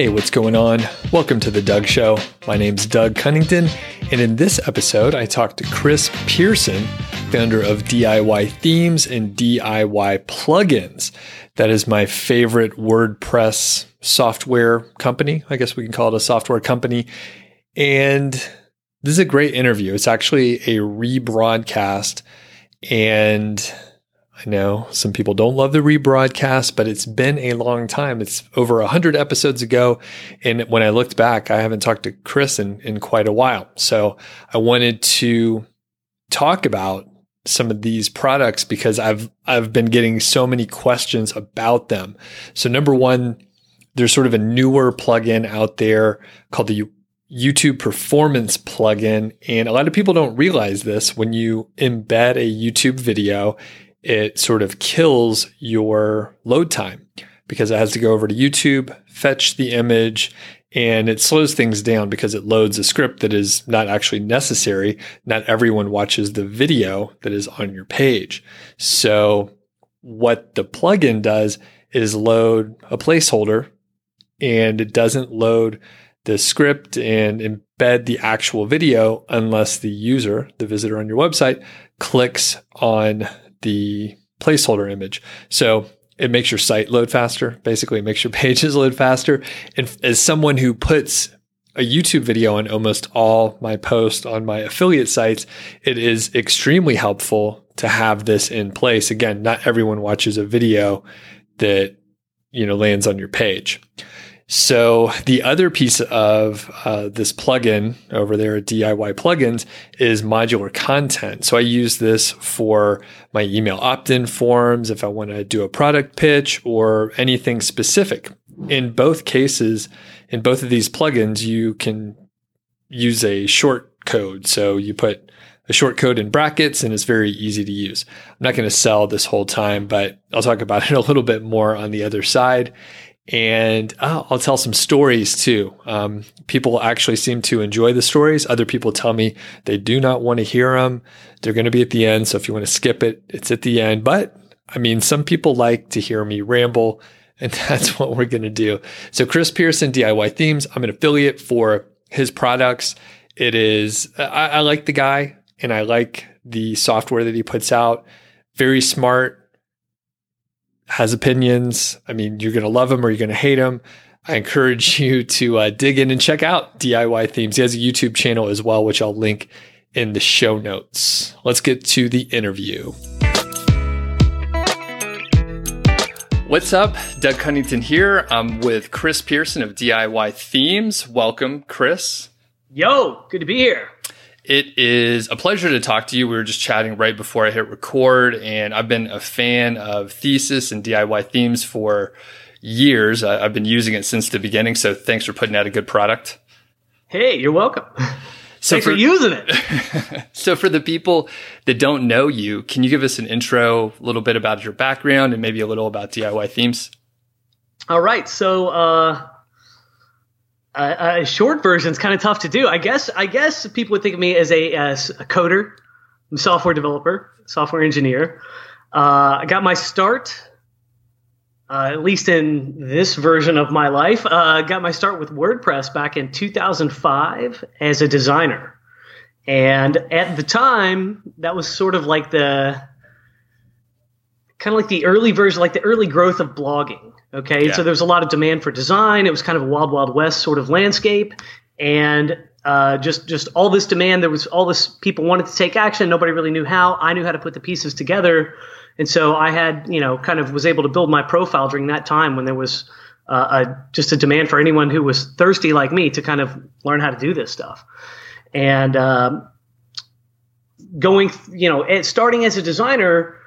Hey, what's going on? Welcome to The Doug Show. My name's Doug Cunnington, and in this episode, I talked to Chris Pearson, founder of DIY Themes and DIY Plugins. That is my favorite WordPress software company. I guess we can call it a software company. And this is a great interview. It's actually a rebroadcast, and I know some people don't love the rebroadcast, but it's been a long time. It's over 100 episodes ago. And when I looked back, I haven't talked to Chris in, in quite a while. So I wanted to talk about some of these products because I've I've been getting so many questions about them. So number one, there's sort of a newer plugin out there called the YouTube performance plugin. And a lot of people don't realize this when you embed a YouTube video, it sort of kills your load time because it has to go over to YouTube, fetch the image, and it slows things down because it loads a script that is not actually necessary. Not everyone watches the video that is on your page. So what the plugin does is load a placeholder and it doesn't load the script and embed the actual video unless the user, the visitor on your website, clicks on the placeholder image. So it makes your site load faster. Basically, it makes your pages load faster. And as someone who puts a YouTube video on almost all my posts on my affiliate sites, it is extremely helpful to have this in place. Again, not everyone watches a video that you know lands on your page. So the other piece of uh, this plugin over there at DIY plugins is modular content. So I use this for my email opt-in forms if I want to do a product pitch or anything specific. In both cases, in both of these plugins, you can use a short code. So you put a short code in brackets and it's very easy to use. I'm not going to sell this whole time, but I'll talk about it a little bit more on the other side and oh, I'll tell some stories too. Um, people actually seem to enjoy the stories. Other people tell me they do not want to hear them. They're going to be at the end. So if you want to skip it, it's at the end. But I mean, some people like to hear me ramble, and that's what we're going to do. So Chris Pearson, DIY Themes, I'm an affiliate for his products. It is, I, I like the guy and I like the software that he puts out. Very smart, has opinions. I mean, you're going to love him or you're going to hate him. I encourage you to uh, dig in and check out DIY Themes. He has a YouTube channel as well, which I'll link in the show notes. Let's get to the interview. What's up? Doug Cunnington here. I'm with Chris Pearson of DIY Themes. Welcome, Chris. Yo, good to be here. It is a pleasure to talk to you. We were just chatting right before I hit record, and I've been a fan of Thesis and DIY themes for years. I've been using it since the beginning. So thanks for putting out a good product. Hey, you're welcome. So Thanks for, for using it. so for the people that don't know you, can you give us an intro, a little bit about your background and maybe a little about DIY themes? All right. So uh, a short version is kind of tough to do. I guess I guess people would think of me as a, as a coder, I'm a software developer, software engineer. Uh, I got my start, uh, at least in this version of my life. Uh, got my start with WordPress back in 2005 as a designer, and at the time that was sort of like the kind of like the early version, like the early growth of blogging. Okay, yeah. so there was a lot of demand for design. It was kind of a wild, wild west sort of landscape, and uh, just just all this demand. There was all this people wanted to take action. Nobody really knew how. I knew how to put the pieces together, and so I had you know kind of was able to build my profile during that time when there was uh, a, just a demand for anyone who was thirsty like me to kind of learn how to do this stuff, and um, going you know starting as a designer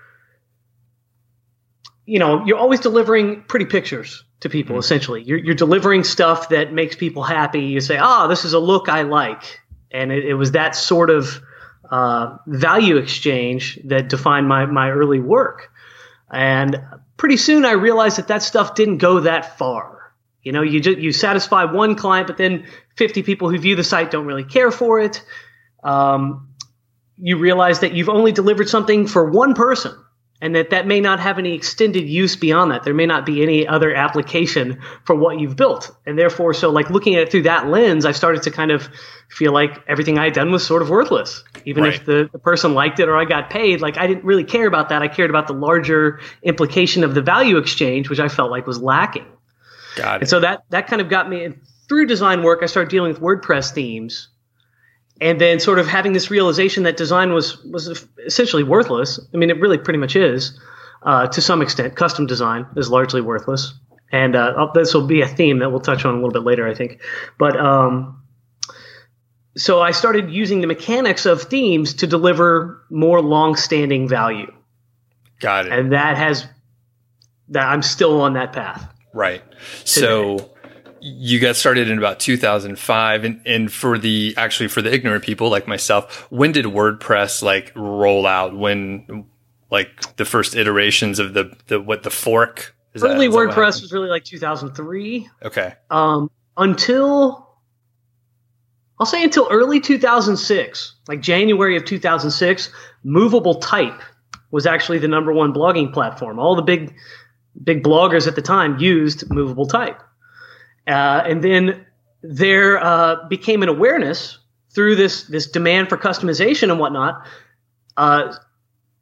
you know, you're always delivering pretty pictures to people. Mm-hmm. Essentially, you're, you're delivering stuff that makes people happy. You say, "Ah, oh, this is a look I like," and it, it was that sort of uh, value exchange that defined my my early work. And pretty soon, I realized that that stuff didn't go that far. You know, you just you satisfy one client, but then 50 people who view the site don't really care for it. Um, you realize that you've only delivered something for one person and that that may not have any extended use beyond that. There may not be any other application for what you've built. And therefore, so like looking at it through that lens, I started to kind of feel like everything I had done was sort of worthless. Even Right. if the, the person liked it or I got paid, like I didn't really care about that. I cared about the larger implication of the value exchange, which I felt like was lacking. Got it. And so that that kind of got me through design work. I started dealing with WordPress themes, and then sort of having this realization that design was was essentially worthless. I mean, it really pretty much is uh, to some extent. Custom design is largely worthless, and uh, this will be a theme that we'll touch on a little bit later, I think. But um, so I started using the mechanics of themes to deliver more long-standing value, Got it. and that has that I'm still on that path. Right. So you got started in about 2005 and, and for the actually for the ignorant people like myself, when did WordPress like roll out? When like the first iterations of the the what the fork? Is Early that WordPress was really like 2003. Okay. um, until I'll say until early 2006, like January of 2006, Movable Type was actually the number one blogging platform. All the big big bloggers at the time used Movable Type, uh, and then there uh, became an awareness through this this demand for customization and whatnot. Uh,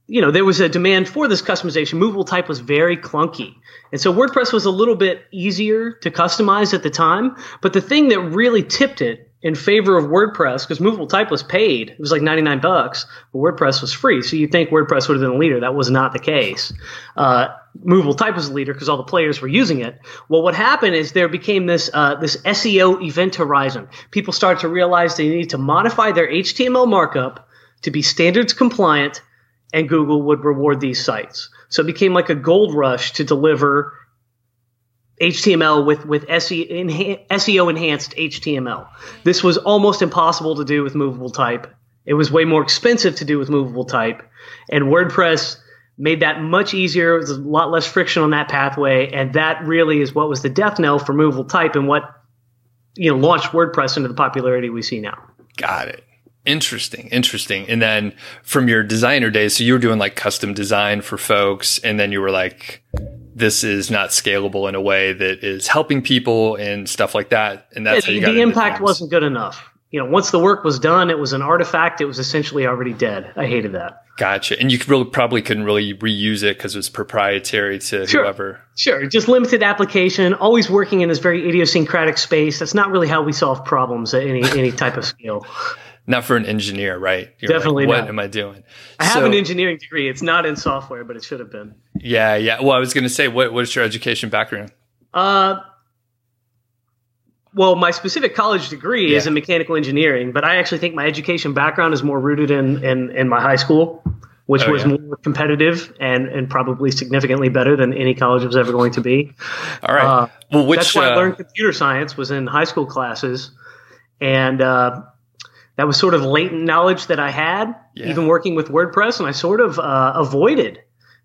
you know, there was a demand for this customization. Movable type was very clunky. And so WordPress was a little bit easier to customize at the time. But the thing that really tipped it in favor of WordPress, because movable type was paid, it was like 99 bucks, but WordPress was free. So you'd think WordPress would have been a leader. That was not the case. Uh, movable type was a leader because all the players were using it. Well, what happened is there became this uh, this SEO event horizon. People started to realize they needed to modify their HTML markup to be standards compliant and Google would reward these sites. So it became like a gold rush to deliver HTML with with SEO enhanced HTML. This was almost impossible to do with movable type. It was way more expensive to do with movable type, and WordPress made that much easier. There was a lot less friction on that pathway, and that really is what was the death knell for movable type and what you know launched WordPress into the popularity we see now. Got it. Interesting, interesting. And then from your designer days, so you were doing like custom design for folks, and then you were like, this is not scalable in a way that is helping people and stuff like that. And that's how Yeah, you the, impact wasn't good enough. You know, once the work was done, it was an artifact. It was essentially already dead. I hated that. Gotcha. And you could really, probably couldn't really reuse it because it was proprietary to Sure. whoever. Sure, just limited application, always working in this very idiosyncratic space. That's not really how we solve problems at any any type of scale. Not for an engineer, right? You're like, Definitely what not. am I doing? I have So- an engineering degree. It's not in software, but it should have been. Yeah, yeah. Well, I was going to say, what what's your education background? Uh, well, my specific college degree is in mechanical engineering, but I actually think my education background is more rooted in in, in my high school, which Oh, was yeah. more competitive and and probably significantly better than any college was ever going to be. All right. Uh, well, which That's why I uh, learned computer science was in high school classes, and uh, that was sort of latent knowledge that I had, Yeah. even working with WordPress, and I sort of uh, avoided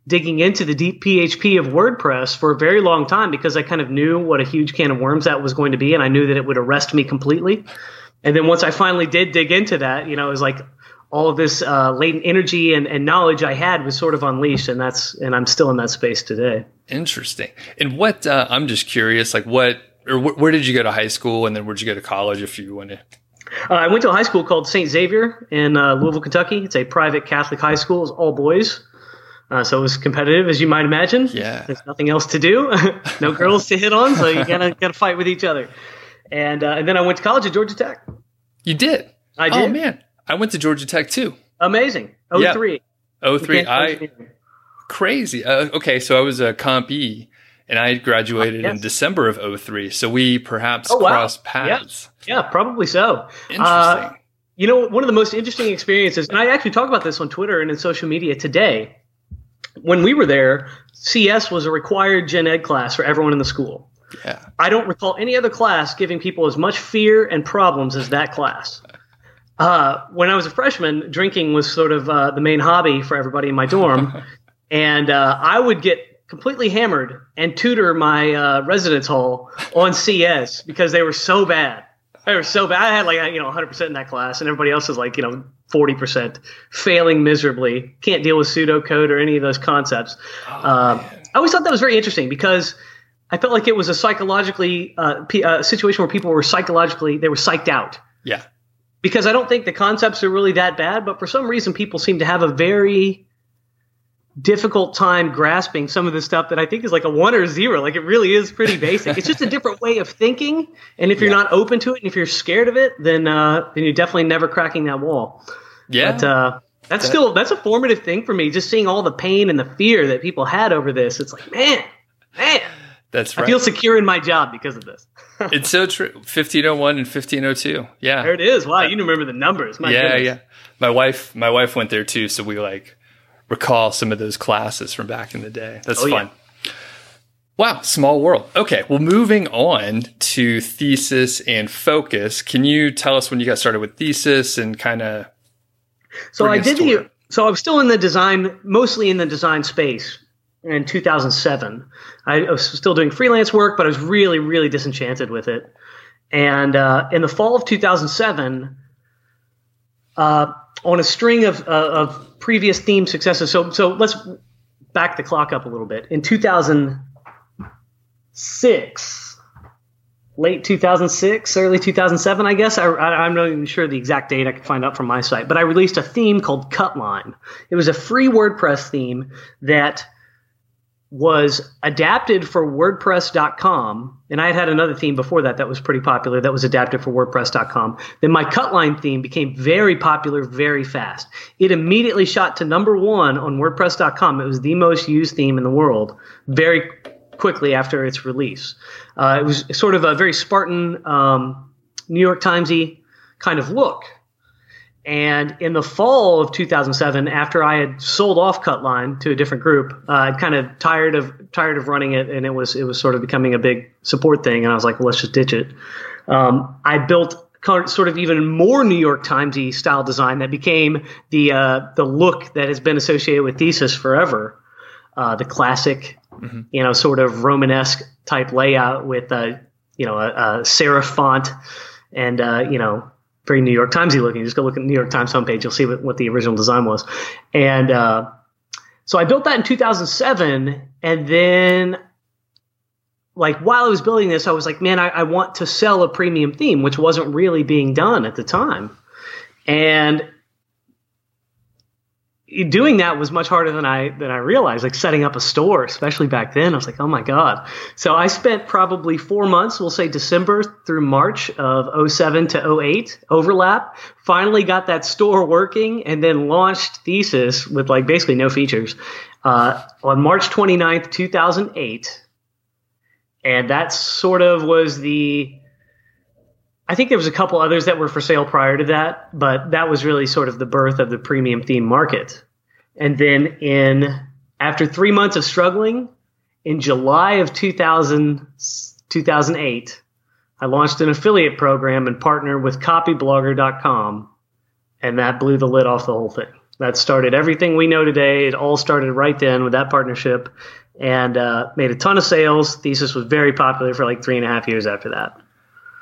digging into the deep PHP of WordPress for a very long time because I kind of knew what a huge can of worms that was going to be, and I knew that it would arrest me completely. And then once I finally did dig into that, you know, it was like all of this uh, latent energy and, and knowledge I had was sort of unleashed, and that's and I'm still in that space today. Interesting. And what uh, I'm just curious, like what or wh- where did you go to high school, and then where'd you go to college? If you want to, Uh, I went to a high school called St. Xavier in uh, Louisville, Kentucky. It's a private Catholic high school. It's all boys. Uh, so it was competitive, as you might imagine. Yeah. There's nothing else to do. no girls to hit on, so you gotta gotta fight with each other. And uh, and then I went to college at Georgia Tech. you did. I did. Oh man, I went to Georgia Tech too. Amazing. Oh Yeah. three. Oh three, I crazy. Uh, okay, so I was a comp E, and I graduated in Yes. December of 03. So we perhaps Oh, wow. crossed paths. Yeah, probably so. Interesting. Uh, You know, one of the most interesting experiences, and I actually talk about this on Twitter and in social media today. When we were there, CS was a required gen ed class for everyone in the school. yeah. I don't recall any other class giving people as much fear and problems as that class. Uh, when I was a freshman, drinking was sort of uh, the main hobby for everybody in my dorm, and uh, I would get completely hammered and tutor my uh, residence hall on CS because they were so bad. They were so bad. I had like you know 100 percent in that class, and everybody else was like you know 40%, failing miserably, can't deal with pseudocode or any of those concepts. Oh, um, I always thought that was very interesting because I felt like it was a psychologically uh, p- uh, situation where people were psychologically they were psyched out. Yeah. Because I don't think the concepts are really that bad, but for some reason people seem to have a very difficult time grasping some of the stuff that I think is like a one or zero. Like it really is pretty basic. it's just a different way of thinking, and if you're yeah. not open to it, and if you're scared of it, then uh, then you're definitely never cracking that wall. Yeah. But, uh, that's that, still that's a formative thing for me. Just seeing all the pain and the fear that people had over this. It's like, man, man. That's right. I feel secure in my job because of this. it's so true. 1501 and 1502. Yeah. There it is. Wow, you remember the numbers. My yeah, goodness. yeah. My wife my wife went there too, so we like recall some of those classes from back in the day. That's oh, fun. Yeah. Wow, small world. Okay, well, moving on to thesis and focus. Can you tell us when you got started with thesis and kind of? So I did the. So I was still in the design, mostly in the design space in 2007. I was still doing freelance work, but I was really, really disenchanted with it. And uh, in the fall of 2007, uh, on a string of, uh, of previous theme successes. So, so let's back the clock up a little bit. In 2006, late 2006, early 2007, I guess. I, am not even sure the exact date. I can find out from my site. But I released a theme called Cutline. It was a free WordPress theme that was adapted for WordPress.com, and I had had another theme before that that was pretty popular that was adapted for WordPress.com. Then my Cutline theme became very popular very fast. It immediately shot to number one on WordPress.com. It was the most used theme in the world very quickly after its release. Uh, it was sort of a very Spartan, um, New York Timesy kind of look and in the fall of 2007, after I had sold off Cutline to a different group, uh, I'd kind of tired of tired of running it, and it was it was sort of becoming a big support thing. And I was like, well, let's just ditch it. Um, I built sort of even more New York Timesy style design that became the uh, the look that has been associated with Thesis forever. Uh, the classic, mm-hmm. you know, sort of Romanesque type layout with a you know a, a serif font and uh, you know very New York Timesy looking. Just go look at the New York Times homepage. You'll see what, what the original design was. And uh, so I built that in 2007. And then, like, while I was building this, I was like, man, I, I want to sell a premium theme, which wasn't really being done at the time. And doing that was much harder than I than I realized. Like setting up a store, especially back then, I was like, oh my god. So I spent probably four months, we'll say December through March of 07 to 08 overlap. Finally got that store working, and then launched Thesis with like basically no features uh, on March 29th, 2008. And that sort of was the I think there was a couple others that were for sale prior to that, but that was really sort of the birth of the premium theme market. And then in after three months of struggling, in July of 2000, 2008, I launched an affiliate program and partnered with copyblogger.com, and that blew the lid off the whole thing. That started everything we know today. It all started right then with that partnership and uh, made a ton of sales. Thesis was very popular for like three and a half years after that.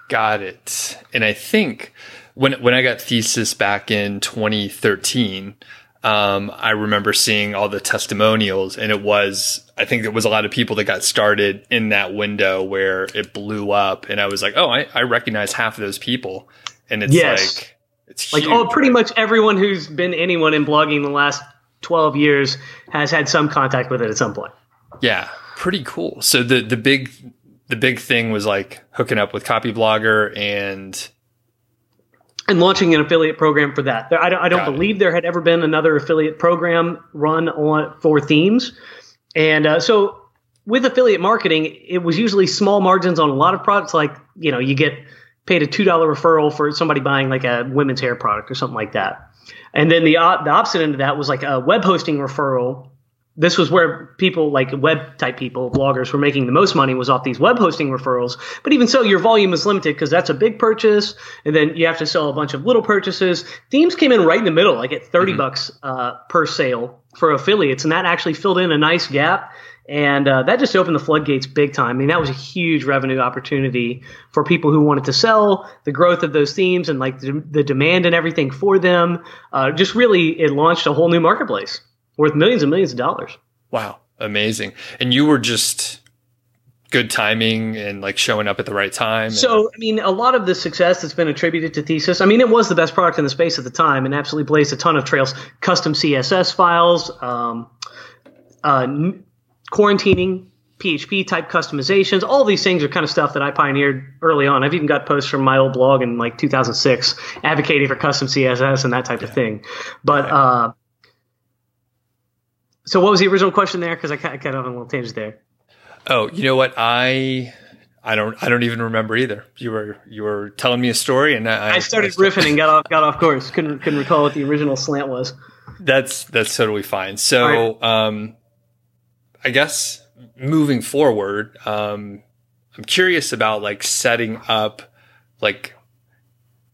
Got it. And I think when when I got thesis back in 2013, um, I remember seeing all the testimonials, and it was I think there was a lot of people that got started in that window where it blew up, and I was like, oh, I, I recognize half of those people, and it's yes. like it's like oh, pretty much everyone who's been anyone in blogging the last 12 years has had some contact with it at some point. Yeah, pretty cool. So the the big the big thing was like hooking up with copy blogger and and launching an affiliate program for that. I don't, I don't believe there had ever been another affiliate program run on for themes, and uh, so with affiliate marketing, it was usually small margins on a lot of products. Like you know, you get paid a two dollar referral for somebody buying like a women's hair product or something like that, and then the uh, the opposite end of that was like a web hosting referral this was where people like web type people, bloggers were making the most money was off these web hosting referrals. But even so, your volume is limited because that's a big purchase. And then you have to sell a bunch of little purchases. Themes came in right in the middle, like at 30 mm-hmm. bucks uh, per sale for affiliates. And that actually filled in a nice gap. and uh, that just opened the floodgates big time. I mean, that was a huge revenue opportunity for people who wanted to sell. The growth of those themes and like the, the demand and everything for them, uh, just really it launched a whole new marketplace worth millions and millions of dollars. Wow, amazing! And you were just good timing and like showing up at the right time. So, I mean, a lot of the success that's been attributed to Thesis, I mean, it was the best product in the space at the time and absolutely blazed a ton of trails, custom CSS files, um, uh, quarantining, PHP type customizations. All these things are kind of stuff that I pioneered early on. I've even got posts from my old blog in like 2006 advocating for custom CSS and that type yeah. of thing. But, uh, so what was the original question there? Because I kind of on a little tangent there. Oh, you know what? I I don't I don't even remember either. You were you were telling me a story, and I, I started I riffing and got off got off course. Couldn't couldn't recall what the original slant was. That's that's totally fine. So, right. um, I guess moving forward, um, I'm curious about like setting up like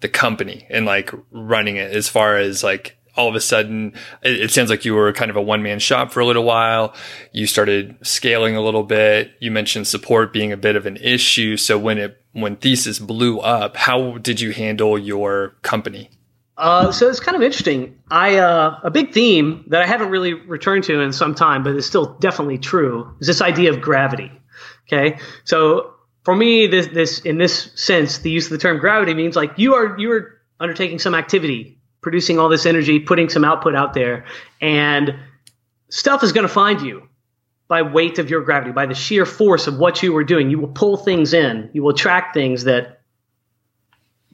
the company and like running it as far as like all of a sudden it, it sounds like you were kind of a one man shop for a little while. You started scaling a little bit. You mentioned support being a bit of an issue. So when it, when thesis blew up, how did you handle your company? Uh, so it's kind of interesting. I uh, a big theme that I haven't really returned to in some time, but is still definitely true, is this idea of gravity. Okay, so for me, this this in this sense, the use of the term gravity means like you are you are undertaking some activity producing all this energy, putting some output out there, and stuff is going to find you by weight of your gravity, by the sheer force of what you were doing. You will pull things in. You will attract things that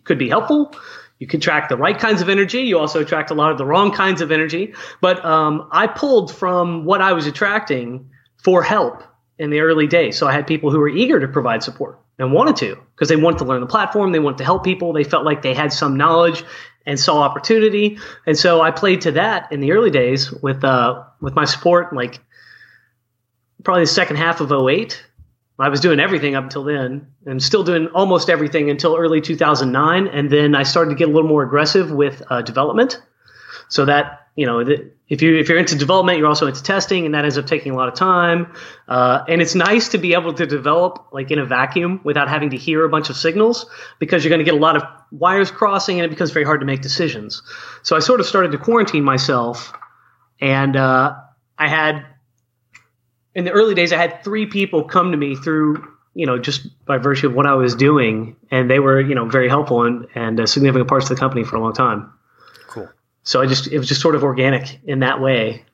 could be helpful. You can track the right kinds of energy. You also attract a lot of the wrong kinds of energy. But um, I pulled from what I was attracting for help in the early days. So I had people who were eager to provide support and wanted to because they wanted to learn the platform. They wanted to help people. They felt like they had some knowledge and saw opportunity. And so I played to that in the early days with uh, with my sport, like probably the second half of 08. I was doing everything up until then and still doing almost everything until early 2009. And then I started to get a little more aggressive with uh, development. So that you know, if you if you're into development, you're also into testing, and that ends up taking a lot of time. Uh, and it's nice to be able to develop like in a vacuum without having to hear a bunch of signals because you're going to get a lot of wires crossing, and it becomes very hard to make decisions. So I sort of started to quarantine myself, and uh, I had in the early days I had three people come to me through you know just by virtue of what I was doing, and they were you know very helpful and and uh, significant parts of the company for a long time. So I just it was just sort of organic in that way.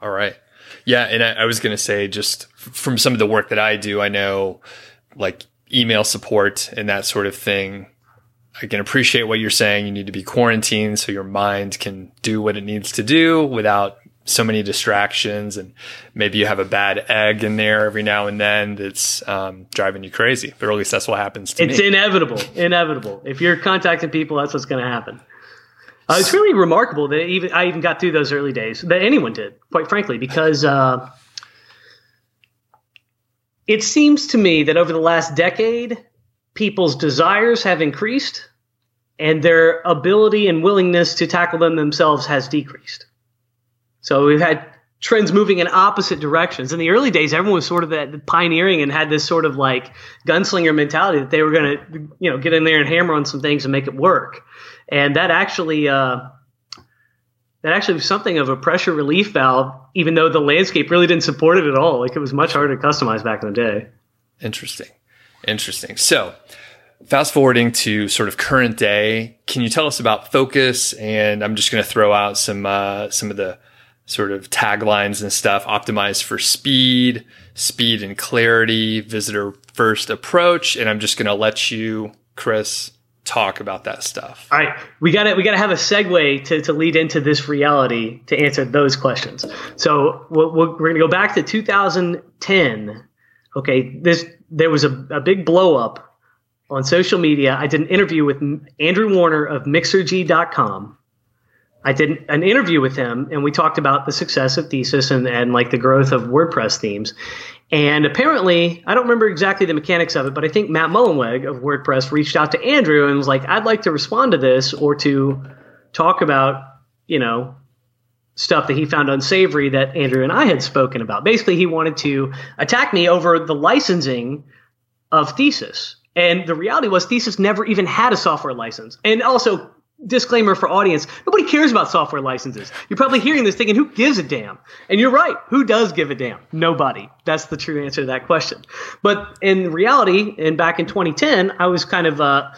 All right. Yeah, and I, I was going to say just from some of the work that I do, I know like email support and that sort of thing. I can appreciate what you're saying. You need to be quarantined so your mind can do what it needs to do without so many distractions and maybe you have a bad egg in there every now and then that's um, driving you crazy but at least that's what happens to it's me. inevitable inevitable if you're contacting people that's what's going to happen uh, it's really remarkable that even I even got through those early days that anyone did, quite frankly, because uh, it seems to me that over the last decade, people's desires have increased, and their ability and willingness to tackle them themselves has decreased. So we've had trends moving in opposite directions. In the early days, everyone was sort of that pioneering and had this sort of like gunslinger mentality that they were going to, you know, get in there and hammer on some things and make it work and that actually uh, that actually was something of a pressure relief valve, even though the landscape really didn't support it at all. Like it was much harder to customize back in the day. Interesting, interesting. So, fast forwarding to sort of current day, can you tell us about Focus? And I'm just going to throw out some uh, some of the sort of taglines and stuff optimized for speed, speed and clarity, visitor first approach. And I'm just going to let you, Chris, talk about that stuff. All right, we got to we got to have a segue to, to lead into this reality to answer those questions. So we we are going to go back to 2010. Okay, this there was a, a big blow up on social media. I did an interview with Andrew Warner of Mixergy.com. I did an interview with him, and we talked about the success of Thesis and, and like the growth of WordPress themes. And apparently, I don't remember exactly the mechanics of it, but I think Matt Mullenweg of WordPress reached out to Andrew and was like, I'd like to respond to this or to talk about, you know, stuff that he found unsavory that Andrew and I had spoken about. Basically, he wanted to attack me over the licensing of Thesis. And the reality was, Thesis never even had a software license. And also, disclaimer for audience nobody cares about software licenses. You're probably hearing this thinking, who gives a damn? And you're right. Who does give a damn? Nobody. That's the true answer to that question. But in reality, and back in 2010, I was kind of, uh,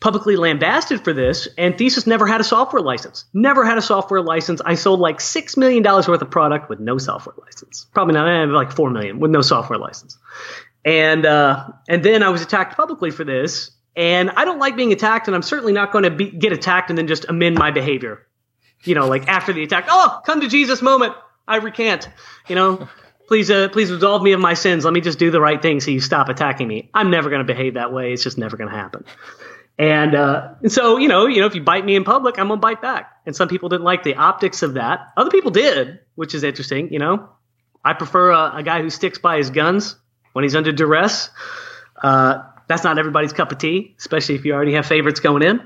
publicly lambasted for this, and Thesis never had a software license. Never had a software license. I sold like six million dollars worth of product with no software license. Probably not eh, like four million with no software license. And uh, and then I was attacked publicly for this, and I don't like being attacked, and I'm certainly not going to get attacked and then just amend my behavior. You know, like after the attack, oh, come to Jesus moment, I recant. You know. Please, uh, please absolve me of my sins. Let me just do the right thing so you stop attacking me. I'm never going to behave that way. It's just never going to happen. And, uh, and so, you know, you know, if you bite me in public, I'm gonna bite back. And some people didn't like the optics of that. Other people did, which is interesting. You know, I prefer a, a guy who sticks by his guns when he's under duress. Uh, that's not everybody's cup of tea, especially if you already have favorites going in.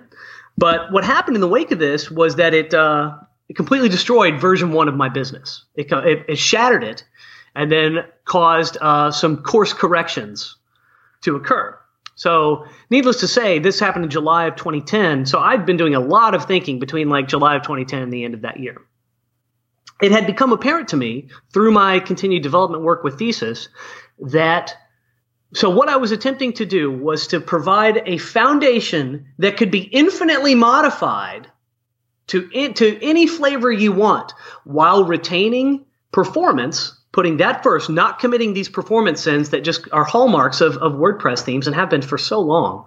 But what happened in the wake of this was that it uh, it completely destroyed version one of my business. It, it, it shattered it, and then caused uh, some course corrections to occur. So, needless to say, this happened in July of 2010. So, I'd been doing a lot of thinking between like July of 2010 and the end of that year. It had become apparent to me through my continued development work with Thesis that so what I was attempting to do was to provide a foundation that could be infinitely modified to, to any flavor you want while retaining performance putting that first, not committing these performance sins that just are hallmarks of, of WordPress themes and have been for so long.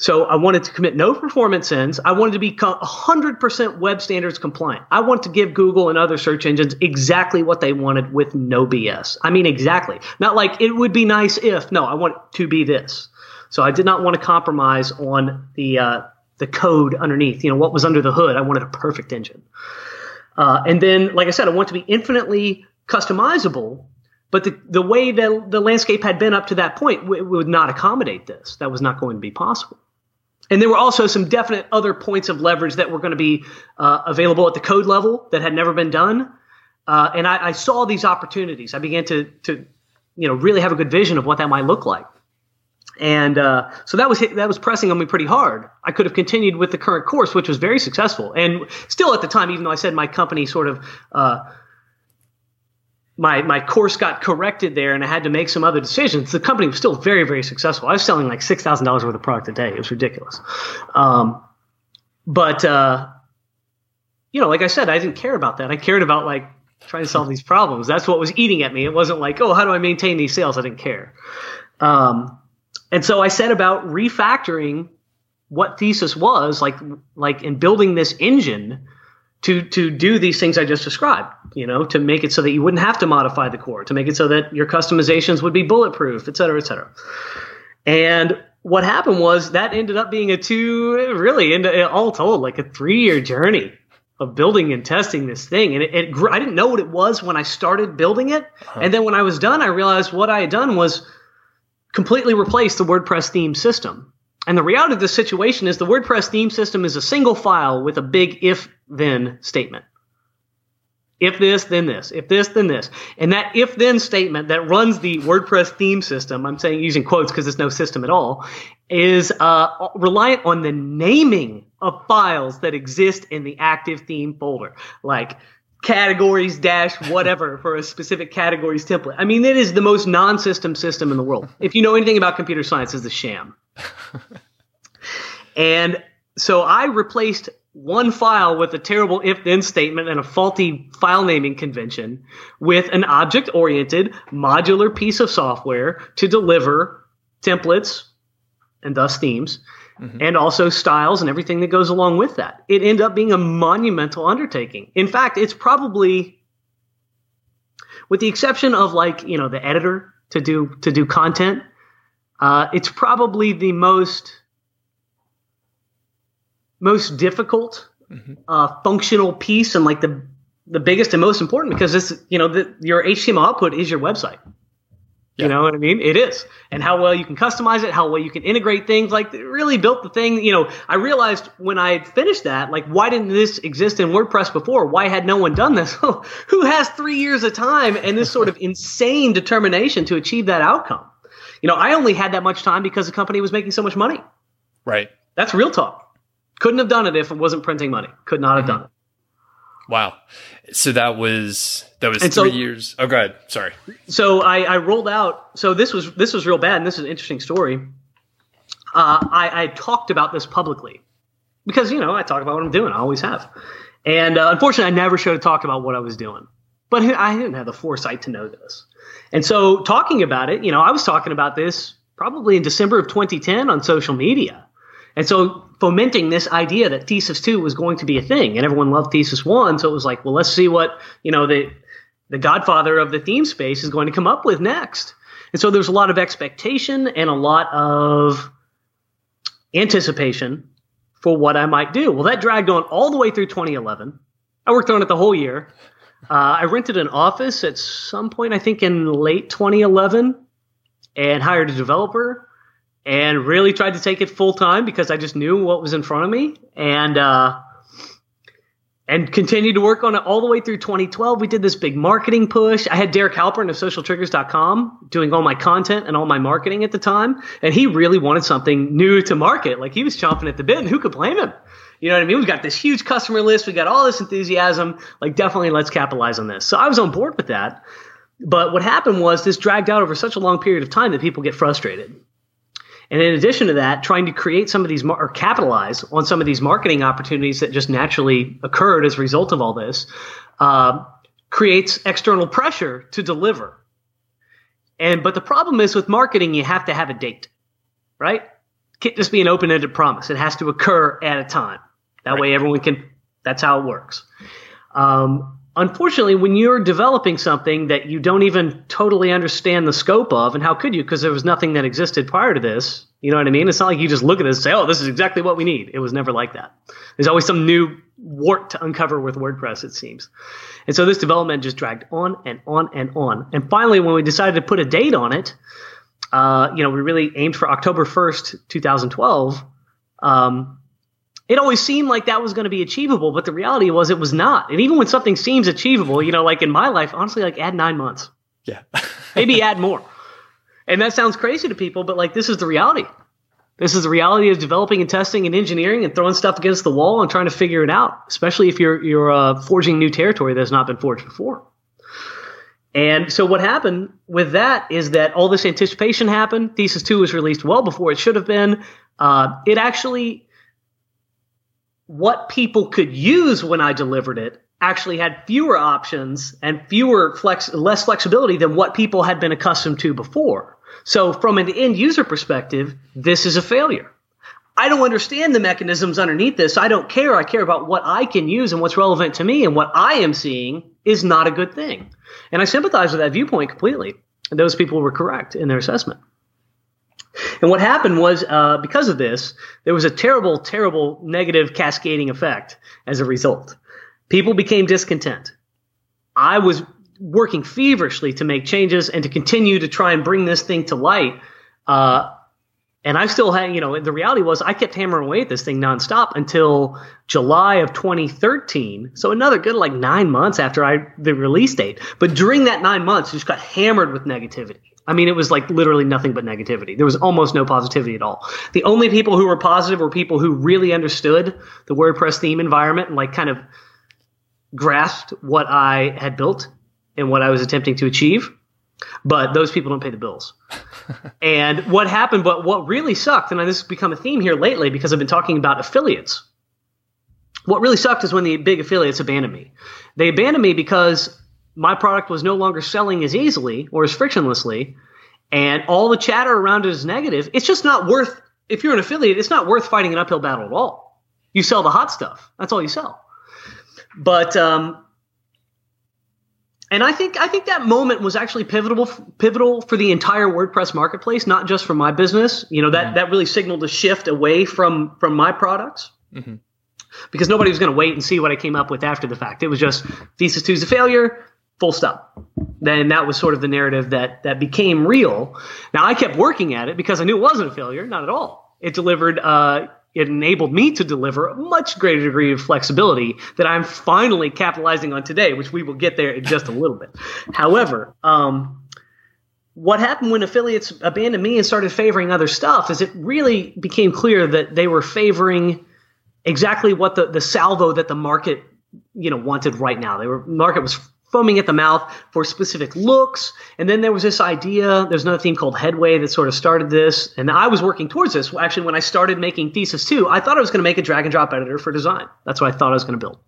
So I wanted to commit no performance sins. I wanted to be 100% web standards compliant. I want to give Google and other search engines exactly what they wanted with no BS. I mean, exactly. Not like it would be nice if. No, I want it to be this. So I did not want to compromise on the uh, the code underneath. You know what was under the hood. I wanted a perfect engine. Uh, and then, like I said, I want to be infinitely customizable, but the, the way that the landscape had been up to that point w- would not accommodate this. That was not going to be possible. And there were also some definite other points of leverage that were going to be uh, available at the code level that had never been done. Uh, and I, I, saw these opportunities. I began to, to, you know, really have a good vision of what that might look like. And uh, so that was that was pressing on me pretty hard. I could have continued with the current course, which was very successful, and still at the time, even though I said my company sort of uh, my my course got corrected there and I had to make some other decisions. The company was still very very successful. I was selling like six thousand dollars worth of product a day. It was ridiculous. Um, but uh, you know, like I said, I didn't care about that. I cared about like trying to solve these problems. That's what was eating at me. It wasn't like, oh, how do I maintain these sales? I didn't care. Um, and so I set about refactoring what thesis was like, like in building this engine to to do these things I just described. You know, to make it so that you wouldn't have to modify the core, to make it so that your customizations would be bulletproof, et cetera, et cetera. And what happened was that ended up being a two, really, into all told, like a three year journey of building and testing this thing. And it, it grew, I didn't know what it was when I started building it, uh-huh. and then when I was done, I realized what I had done was completely replace the WordPress theme system. And the reality of the situation is the WordPress theme system is a single file with a big if then statement. If this, then this. If this, then this. And that if then statement that runs the WordPress theme system, I'm saying using quotes because it's no system at all, is uh, reliant on the naming of files that exist in the active theme folder. Like categories dash whatever for a specific categories template. I mean, it is the most non-system system in the world. If you know anything about computer science, it's a sham. And so I replaced one file with a terrible if then statement and a faulty file naming convention with an object oriented modular piece of software to deliver templates and thus themes mm-hmm. and also styles and everything that goes along with that. It ended up being a monumental undertaking. In fact, it's probably with the exception of like, you know, the editor to do to do content, uh, it's probably the most most difficult mm-hmm. uh, functional piece and like the the biggest and most important because this you know the, your HTML output is your website. You know what I mean? It is. And how well you can customize it, how well you can integrate things. Like, really built the thing. You know, I realized when I finished that, like, why didn't this exist in WordPress before? Why had no one done this? Who has three years of time and this sort of insane determination to achieve that outcome? You know, I only had that much time because the company was making so much money. Right. That's real talk. Couldn't have done it if it wasn't printing money. Could not have Mm-hmm. done it. Wow. So that was that was And three so- years. Oh, go ahead. Sorry. so I, I rolled out. So this was this was real bad, and this is an interesting story. Uh, I, I talked about this publicly because you know I talk about what I'm doing. I always have, and uh, unfortunately, I never should have talked about what I was doing. But I didn't have the foresight to know this, and so talking about it, you know, I was talking about this probably in December of 2010 on social media, and so fomenting this idea that Thesis two was going to be a thing, and everyone loved Thesis one. So it was like, well, let's see what you know the the godfather of the theme space is going to come up with next. And so there's a lot of expectation and a lot of anticipation for what I might do. Well, that dragged on all the way through 2011. I worked on it the whole year. Uh, I rented an office at some point, I think in late 2011, and hired a developer and really tried to take it full time because I just knew what was in front of me. And, uh, and continued to work on it all the way through 2012. We did this big marketing push. I had Derek Halpern of socialtriggers.com doing all my content and all my marketing at the time. And he really wanted something new to market. Like he was chomping at the bit, and who could blame him? You know what I mean? We've got this huge customer list. We got all this enthusiasm. Like, definitely let's capitalize on this. So I was on board with that. But what happened was this dragged out over such a long period of time that people get frustrated. And in addition to that, trying to create some of these or capitalize on some of these marketing opportunities that just naturally occurred as a result of all this uh, creates external pressure to deliver. And but the problem is with marketing, you have to have a date, right? Can't just be an open-ended promise. It has to occur at a time. That Right. way, everyone can. That's how it works. Um, unfortunately, when you're developing something that you don't even totally understand the scope of, and how could you? Because there was nothing that existed prior to this. You know what I mean? It's not like you just look at this and say, "Oh, this is exactly what we need." It was never like that. There's always some new wart to uncover with WordPress, it seems. And so this development just dragged on and on and on. And finally, when we decided to put a date on it, uh, you know, we really aimed for October 1st, 2012. Um, it always seemed like that was going to be achievable, but the reality was it was not. And even when something seems achievable, you know, like in my life, honestly, like add nine months, Yeah. maybe add more. And that sounds crazy to people, but like this is the reality. This is the reality of developing and testing and engineering and throwing stuff against the wall and trying to figure it out, especially if you're you're uh, forging new territory that's not been forged before. And so what happened with that is that all this anticipation happened. Thesis two was released well before it should have been. Uh, it actually, what people could use when I delivered it actually had fewer options and fewer flex, less flexibility than what people had been accustomed to before. So from an end user perspective, this is a failure. I don't understand the mechanisms underneath this. I don't care. I care about what I can use and what's relevant to me. And what I am seeing is not a good thing. And I sympathize with that viewpoint completely. And those people were correct in their assessment. And what happened was, uh, because of this, there was a terrible, terrible negative cascading effect as a result. People became discontent. I was working feverishly to make changes and to continue to try and bring this thing to light. Uh, and I still had, you know, the reality was I kept hammering away at this thing nonstop until July of 2013. So another good like nine months after I the release date. But during that nine months, just got hammered with negativity. I mean, it was like literally nothing but negativity. There was almost no positivity at all. The only people who were positive were people who really understood the WordPress theme environment and like kind of grasped what I had built and what I was attempting to achieve. But those people don't pay the bills. and what happened, but what really sucked, and this has become a theme here lately because I've been talking about affiliates. What really sucked is when the big affiliates abandoned me. They abandoned me because my product was no longer selling as easily or as frictionlessly, and all the chatter around it is negative. It's just not worth, if you're an affiliate, it's not worth fighting an uphill battle at all. You sell the hot stuff. That's all you sell. But um, and I think I think that moment was actually pivotal pivotal for the entire WordPress marketplace, not just for my business. You know that that really signaled a shift away from from my products Mhm. because nobody was going to wait and see what I came up with after the fact. It was just thesis two is a failure. Full stop. Then that was sort of the narrative that that became real. Now I kept working at it because I knew it wasn't a failure, not at all. It delivered. Uh, it enabled me to deliver a much greater degree of flexibility that I'm finally capitalizing on today, which we will get there in just a little bit. However, um, what happened when affiliates abandoned me and started favoring other stuff is it really became clear that they were favoring exactly what the, the salvo that the market you know wanted right now. They were market was foaming at the mouth for specific looks. And then there was this idea, there's another theme called Headway that sort of started this. And I was working towards this. Actually, when I started making Thesis 2, I thought I was going to make a drag and drop editor for design. That's what I thought I was going to build.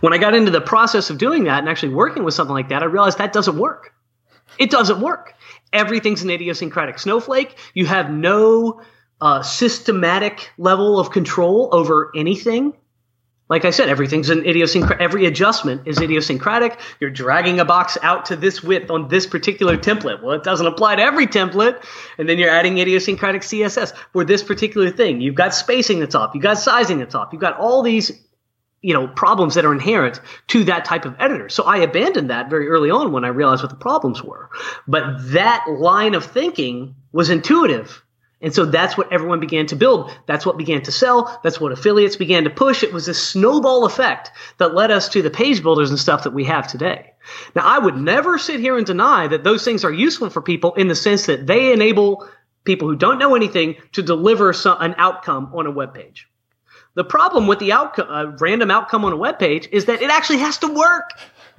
When I got into the process of doing that and actually working with something like that, I realized that doesn't work. It doesn't work. Everything's an idiosyncratic snowflake. You have no uh, systematic level of control over anything like I said, everything's an idiosyncratic. Every adjustment is idiosyncratic. You're dragging a box out to this width on this particular template. Well, it doesn't apply to every template. And then you're adding idiosyncratic CSS for this particular thing. You've got spacing that's off. You've got sizing that's off. You've got all these, you know, problems that are inherent to that type of editor. So I abandoned that very early on when I realized what the problems were. But that line of thinking was intuitive and so that's what everyone began to build. That's what began to sell. That's what affiliates began to push. It was a snowball effect that led us to the page builders and stuff that we have today. Now, I would never sit here and deny that those things are useful for people in the sense that they enable people who don't know anything to deliver some, an outcome on a web page. The problem with the outcome, uh, random outcome on a web page is that it actually has to work.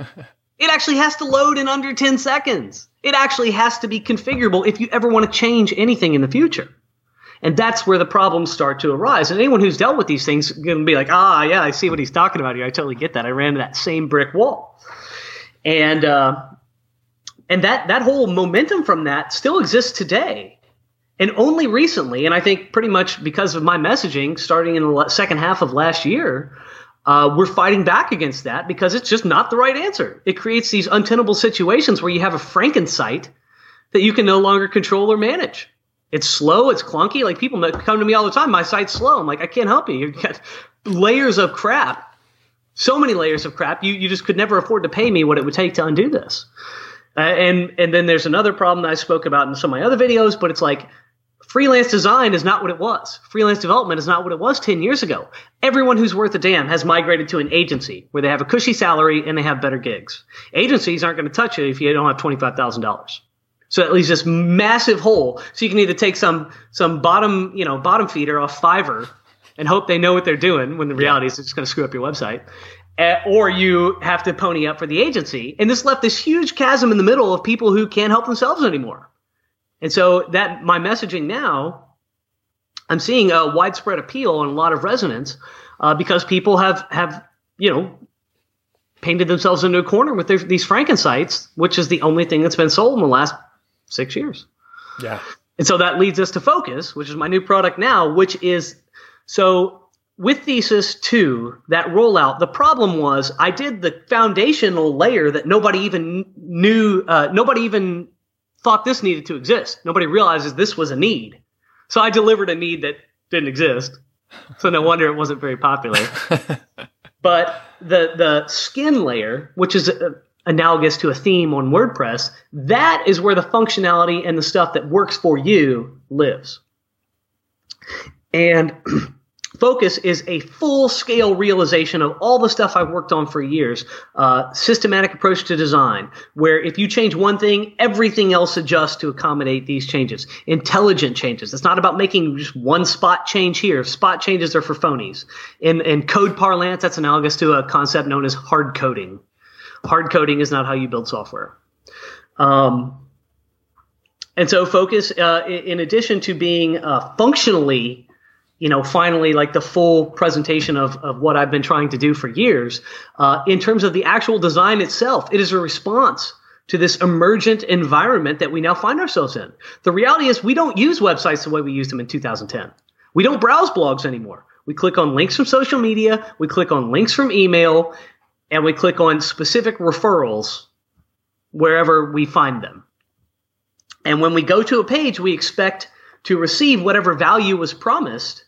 it actually has to load in under 10 seconds. It actually has to be configurable if you ever want to change anything in the future. And that's where the problems start to arise. And anyone who's dealt with these things is going to be like, ah, yeah, I see what he's talking about here. I totally get that. I ran into that same brick wall. And, uh, and that, that whole momentum from that still exists today. And only recently, and I think pretty much because of my messaging starting in the second half of last year, uh, we're fighting back against that because it's just not the right answer. It creates these untenable situations where you have a Frankensite that you can no longer control or manage. It's slow, it's clunky. Like people come to me all the time, my site's slow. I'm like, I can't help you. You've got layers of crap, so many layers of crap. You you just could never afford to pay me what it would take to undo this. Uh, and and then there's another problem that I spoke about in some of my other videos, but it's like freelance design is not what it was. Freelance development is not what it was 10 years ago. Everyone who's worth a damn has migrated to an agency where they have a cushy salary and they have better gigs. Agencies aren't going to touch you if you don't have $25,000. So that leaves this massive hole. So you can either take some some bottom, you know, bottom feeder off Fiverr and hope they know what they're doing when the reality is it's going to screw up your website. Uh, or you have to pony up for the agency. And this left this huge chasm in the middle of people who can't help themselves anymore. And so that my messaging now, I'm seeing a widespread appeal and a lot of resonance uh, because people have have you know painted themselves into a corner with their, these Frankensites, which is the only thing that's been sold in the last six years. Yeah. And so that leads us to Focus, which is my new product now, which is so with Thesis 2, that rollout, the problem was I did the foundational layer that nobody even knew, uh, nobody even thought this needed to exist. Nobody realizes this was a need. So I delivered a need that didn't exist. So no wonder it wasn't very popular. but the the skin layer, which is uh, analogous to a theme on WordPress, that is where the functionality and the stuff that works for you lives. And Focus is a full scale realization of all the stuff I've worked on for years. Uh, systematic approach to design, where if you change one thing, everything else adjusts to accommodate these changes. Intelligent changes. It's not about making just one spot change here. Spot changes are for phonies. In, in code parlance, that's analogous to a concept known as hard coding. Hard coding is not how you build software. Um, and so, Focus, uh, in addition to being uh, functionally you know, finally like the full presentation of, of what I've been trying to do for years. Uh, in terms of the actual design itself, it is a response to this emergent environment that we now find ourselves in. The reality is we don't use websites the way we used them in 2010. We don't browse blogs anymore. We click on links from social media, we click on links from email, and we click on specific referrals wherever we find them. And when we go to a page, we expect to receive whatever value was promised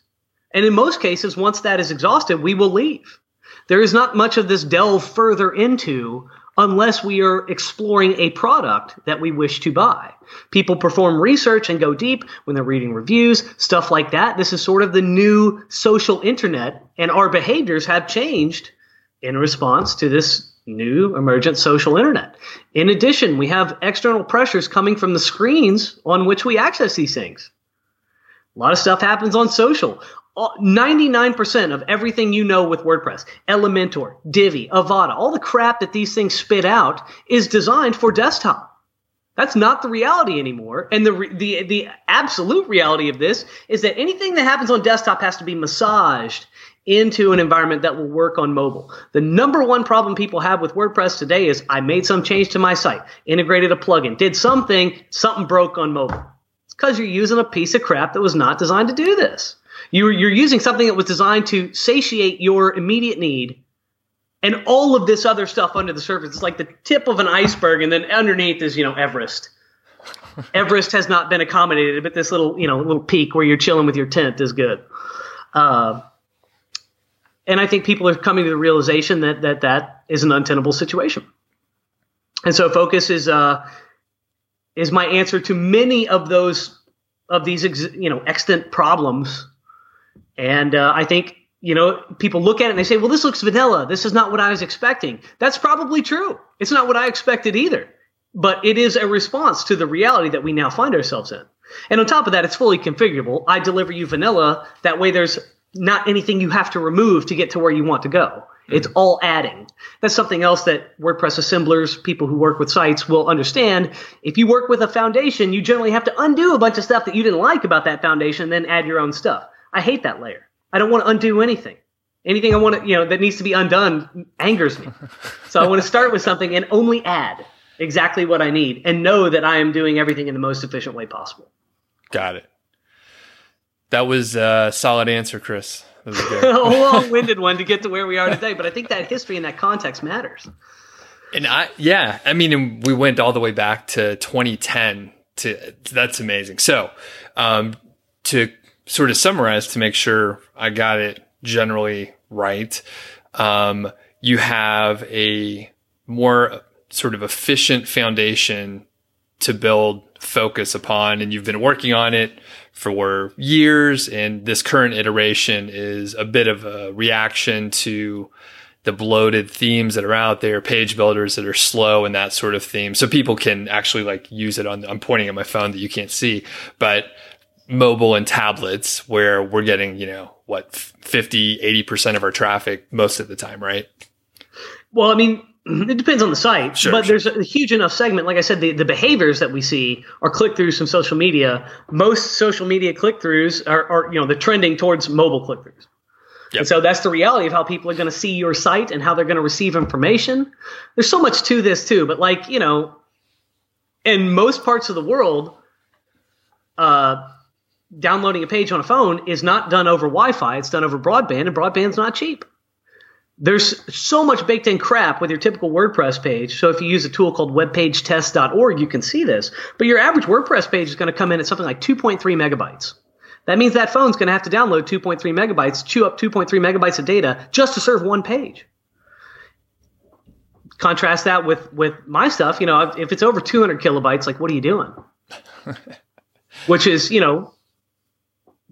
and in most cases, once that is exhausted, we will leave. There is not much of this delve further into unless we are exploring a product that we wish to buy. People perform research and go deep when they're reading reviews, stuff like that. This is sort of the new social internet, and our behaviors have changed in response to this new emergent social internet. In addition, we have external pressures coming from the screens on which we access these things. A lot of stuff happens on social. 99% of everything you know with WordPress, Elementor, Divi, Avada, all the crap that these things spit out is designed for desktop. That's not the reality anymore. And the, the, the absolute reality of this is that anything that happens on desktop has to be massaged into an environment that will work on mobile. The number one problem people have with WordPress today is I made some change to my site, integrated a plugin, did something, something broke on mobile. It's because you're using a piece of crap that was not designed to do this. You're, you're using something that was designed to satiate your immediate need and all of this other stuff under the surface. It's like the tip of an iceberg, and then underneath is, you know, Everest. Everest has not been accommodated, but this little, you know, little peak where you're chilling with your tent is good. Uh, and I think people are coming to the realization that that that is an untenable situation. And so, focus is uh, is my answer to many of those of these ex- you know extant problems and uh, I think, you know, people look at it and they say, well, this looks vanilla. This is not what I was expecting. That's probably true. It's not what I expected either. But it is a response to the reality that we now find ourselves in. And on top of that, it's fully configurable. I deliver you vanilla. That way, there's not anything you have to remove to get to where you want to go. It's all adding. That's something else that WordPress assemblers, people who work with sites will understand. If you work with a foundation, you generally have to undo a bunch of stuff that you didn't like about that foundation, then add your own stuff. I hate that layer. I don't want to undo anything. Anything I want to, you know, that needs to be undone angers me. so I want to start with something and only add exactly what I need and know that I am doing everything in the most efficient way possible. Got it. That was a solid answer, Chris. a long-winded one to get to where we are today, but I think that history and that context matters. And I, yeah, I mean, we went all the way back to 2010. To that's amazing. So, um, to sort of summarize to make sure I got it generally right. Um, you have a more sort of efficient foundation to build focus upon, and you've been working on it for years. And this current iteration is a bit of a reaction to the bloated themes that are out there, page builders that are slow and that sort of theme. So people can actually like use it on, I'm pointing at my phone that you can't see, but mobile and tablets where we're getting, you know, what 50, 80% of our traffic most of the time, right? Well, I mean, it depends on the site, sure, but sure. there's a huge enough segment. Like I said, the, the behaviors that we see are click throughs from social media. Most social media click throughs are, are, you know, the trending towards mobile click throughs. Yep. And so that's the reality of how people are going to see your site and how they're going to receive information. There's so much to this too, but like, you know, in most parts of the world, uh, downloading a page on a phone is not done over Wi-Fi. It's done over broadband, and broadband's not cheap. There's so much baked in crap with your typical WordPress page. So if you use a tool called webpagetest.org, you can see this. But your average WordPress page is going to come in at something like 2.3 megabytes. That means that phone's going to have to download 2.3 megabytes, chew up 2.3 megabytes of data just to serve one page. Contrast that with with my stuff. You know, if it's over 200 kilobytes, like what are you doing? Which is, you know,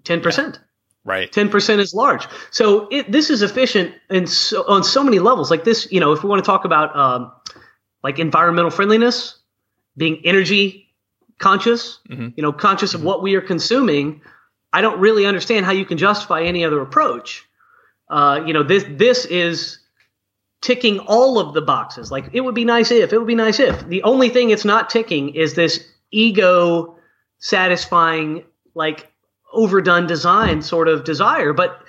10%. Right. 10% is large. So it, this is efficient and so, on so many levels. Like this, you know, if we want to talk about um, like environmental friendliness, being energy conscious, mm-hmm. you know, conscious mm-hmm. of what we are consuming, I don't really understand how you can justify any other approach. Uh, you know, this this is ticking all of the boxes. Like it would be nice if, it would be nice if. The only thing it's not ticking is this ego satisfying like overdone design sort of desire. But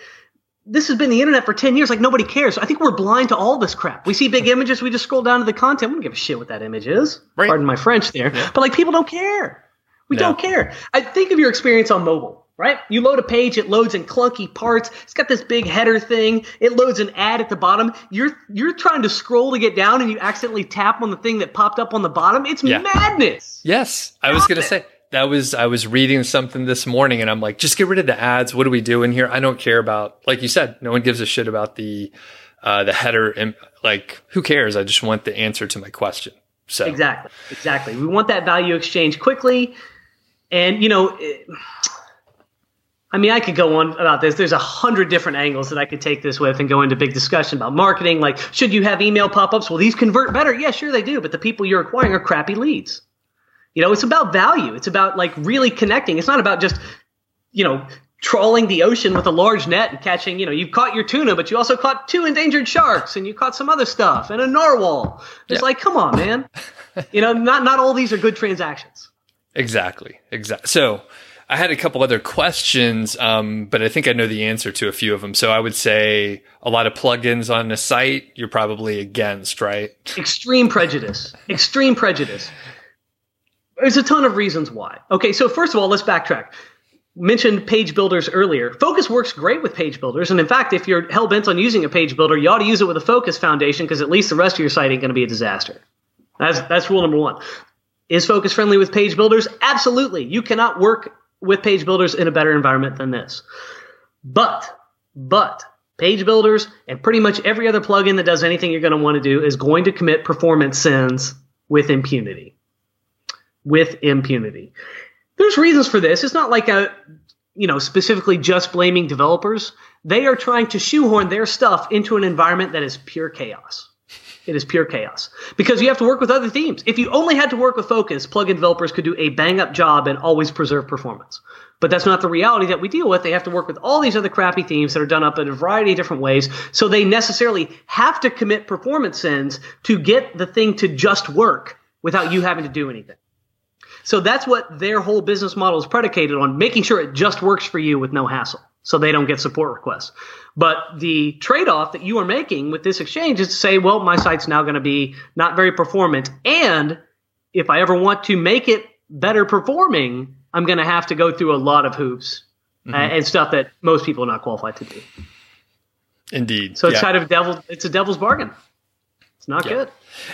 this has been the internet for 10 years. Like nobody cares. I think we're blind to all this crap. We see big images. We just scroll down to the content. We don't give a shit what that image is. Right. Pardon my French there. Yeah. But like people don't care. We no. don't care. I think of your experience on mobile, right? You load a page, it loads in clunky parts. It's got this big header thing. It loads an ad at the bottom. You're you're trying to scroll to get down and you accidentally tap on the thing that popped up on the bottom. It's yeah. madness. Yes. I was going to say that was I was reading something this morning and I'm like, just get rid of the ads. What do we do in here? I don't care about like you said, no one gives a shit about the uh, the header and like who cares? I just want the answer to my question. So Exactly. Exactly. We want that value exchange quickly. And, you know, it, I mean, I could go on about this. There's a hundred different angles that I could take this with and go into big discussion about marketing. Like, should you have email pop ups? Well, these convert better. Yeah, sure they do. But the people you're acquiring are crappy leads. You know, it's about value. It's about like really connecting. It's not about just, you know, trawling the ocean with a large net and catching, you know, you've caught your tuna, but you also caught two endangered sharks and you caught some other stuff and a narwhal. It's Yeah. like, come on, man. you know, not not all these are good transactions. Exactly. Exactly. So I had a couple other questions, um, but I think I know the answer to a few of them. So I would say a lot of plugins on a site you're probably against, right? Extreme prejudice. Extreme prejudice. There's a ton of reasons why. Okay, so first of all, let's backtrack. Mentioned page builders earlier. Focus works great with page builders, and in fact, if you're hell bent on using a page builder, you ought to use it with a Focus foundation because at least the rest of your site ain't going to be a disaster. That's that's rule number one. Is Focus friendly with page builders? Absolutely. You cannot work with page builders in a better environment than this. But, but, page builders and pretty much every other plugin that does anything you're going to want to do is going to commit performance sins with impunity. With impunity. There's reasons for this. It's not like a, you know, specifically just blaming developers. They are trying to shoehorn their stuff into an environment that is pure chaos. It is pure chaos because you have to work with other themes. If you only had to work with Focus, plugin developers could do a bang up job and always preserve performance. But that's not the reality that we deal with. They have to work with all these other crappy themes that are done up in a variety of different ways. So they necessarily have to commit performance sins to get the thing to just work without you having to do anything. So that's what their whole business model is predicated on making sure it just works for you with no hassle. So they don't get support requests. But the trade off that you are making with this exchange is to say, well, my site's now going to be not very performant. And if I ever want to make it better performing, I'm going to have to go through a lot of hoops uh, and stuff that most people are not qualified to do. Indeed. So it's Yeah. kind of a devil. It's a devil's bargain. It's not good.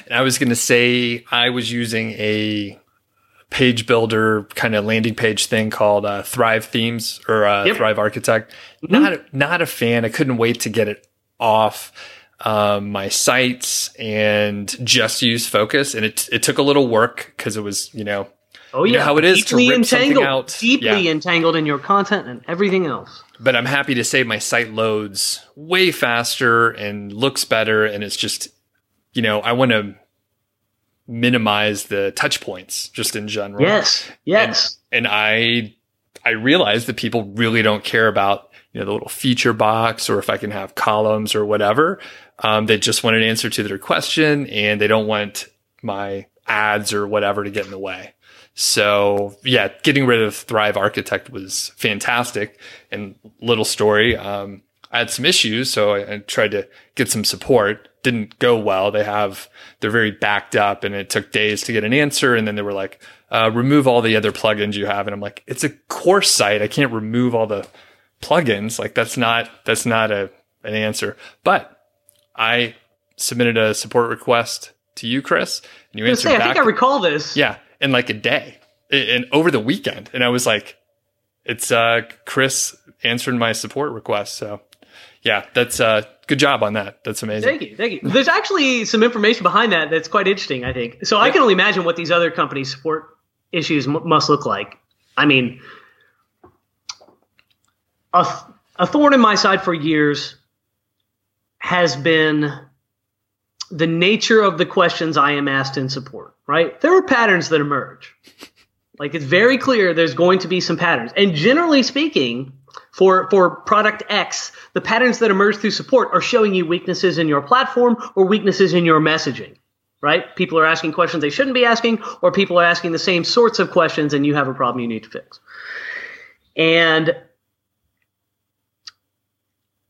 And I was going to say I was using a page builder kind of landing page thing called uh, Thrive Themes or uh, Yep. Thrive Architect. Not not a fan. I couldn't wait to get it off um, my sites and just use Focus. And it it took a little work because it was you know Oh You know yeah, how it is to deeply rip something entangled, out. deeply Yeah. entangled in your content and everything else. but I'm happy to say my site loads way faster and looks better. And it's just, you know, I want to minimize the touch points just in general. Yes, yes. And, and I, I realize that people really don't care about, you know, the little feature box or if I can have columns or whatever. Um, they just want an answer to their question and they don't want my ads or whatever to get in the way. So yeah, getting rid of Thrive Architect was fantastic. And little story, um, I had some issues, so I, I tried to get some support. Didn't go well. They have they're very backed up, and it took days to get an answer. And then they were like, uh, "Remove all the other plugins you have." And I'm like, "It's a course site. I can't remove all the plugins. Like that's not that's not a an answer." But I submitted a support request to you, Chris, and you I answered say, I think I recall this. Yeah, in like a day, and over the weekend, and I was like, "It's uh, Chris answering my support request." So, yeah, that's uh, good job on that. That's amazing. Thank you, thank you. There's actually some information behind that that's quite interesting. I think so. I can only imagine what these other companies' support issues m- must look like. I mean, a, th- a thorn in my side for years has been the nature of the questions I am asked in support. Right? There are patterns that emerge. Like it's very clear there's going to be some patterns, and generally speaking, for for product X, the patterns that emerge through support are showing you weaknesses in your platform or weaknesses in your messaging. Right? People are asking questions they shouldn't be asking, or people are asking the same sorts of questions, and you have a problem you need to fix. And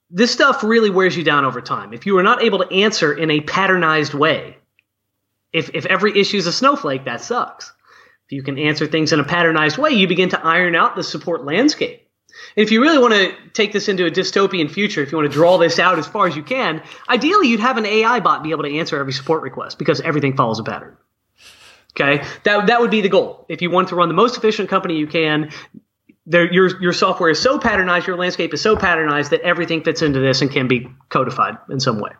this stuff really wears you down over time. If you are not able to answer in a patternized way, if, if every issue is a snowflake, that sucks. If you can answer things in a patternized way, you begin to iron out the support landscape. And if you really want to take this into a dystopian future, if you want to draw this out as far as you can, ideally you'd have an AI bot be able to answer every support request because everything follows a pattern. Okay, that that would be the goal. If you want to run the most efficient company you can, there, your your software is so patternized, your landscape is so patternized that everything fits into this and can be codified in some way.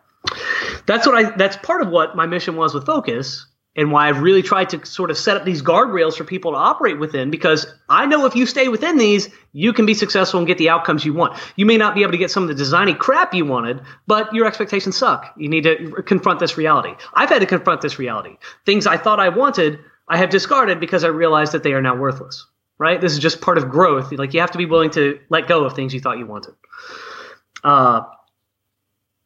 that's what I that's part of what my mission was with Focus and why I've really tried to sort of set up these guardrails for people to operate within because I know if you stay within these, you can be successful and get the outcomes you want. You may not be able to get some of the designy crap you wanted, but your expectations suck. You need to confront this reality. I've had to confront this reality. Things I thought I wanted, I have discarded because I realized that they are now worthless. Right? This is just part of growth. Like you have to be willing to let go of things you thought you wanted. Uh,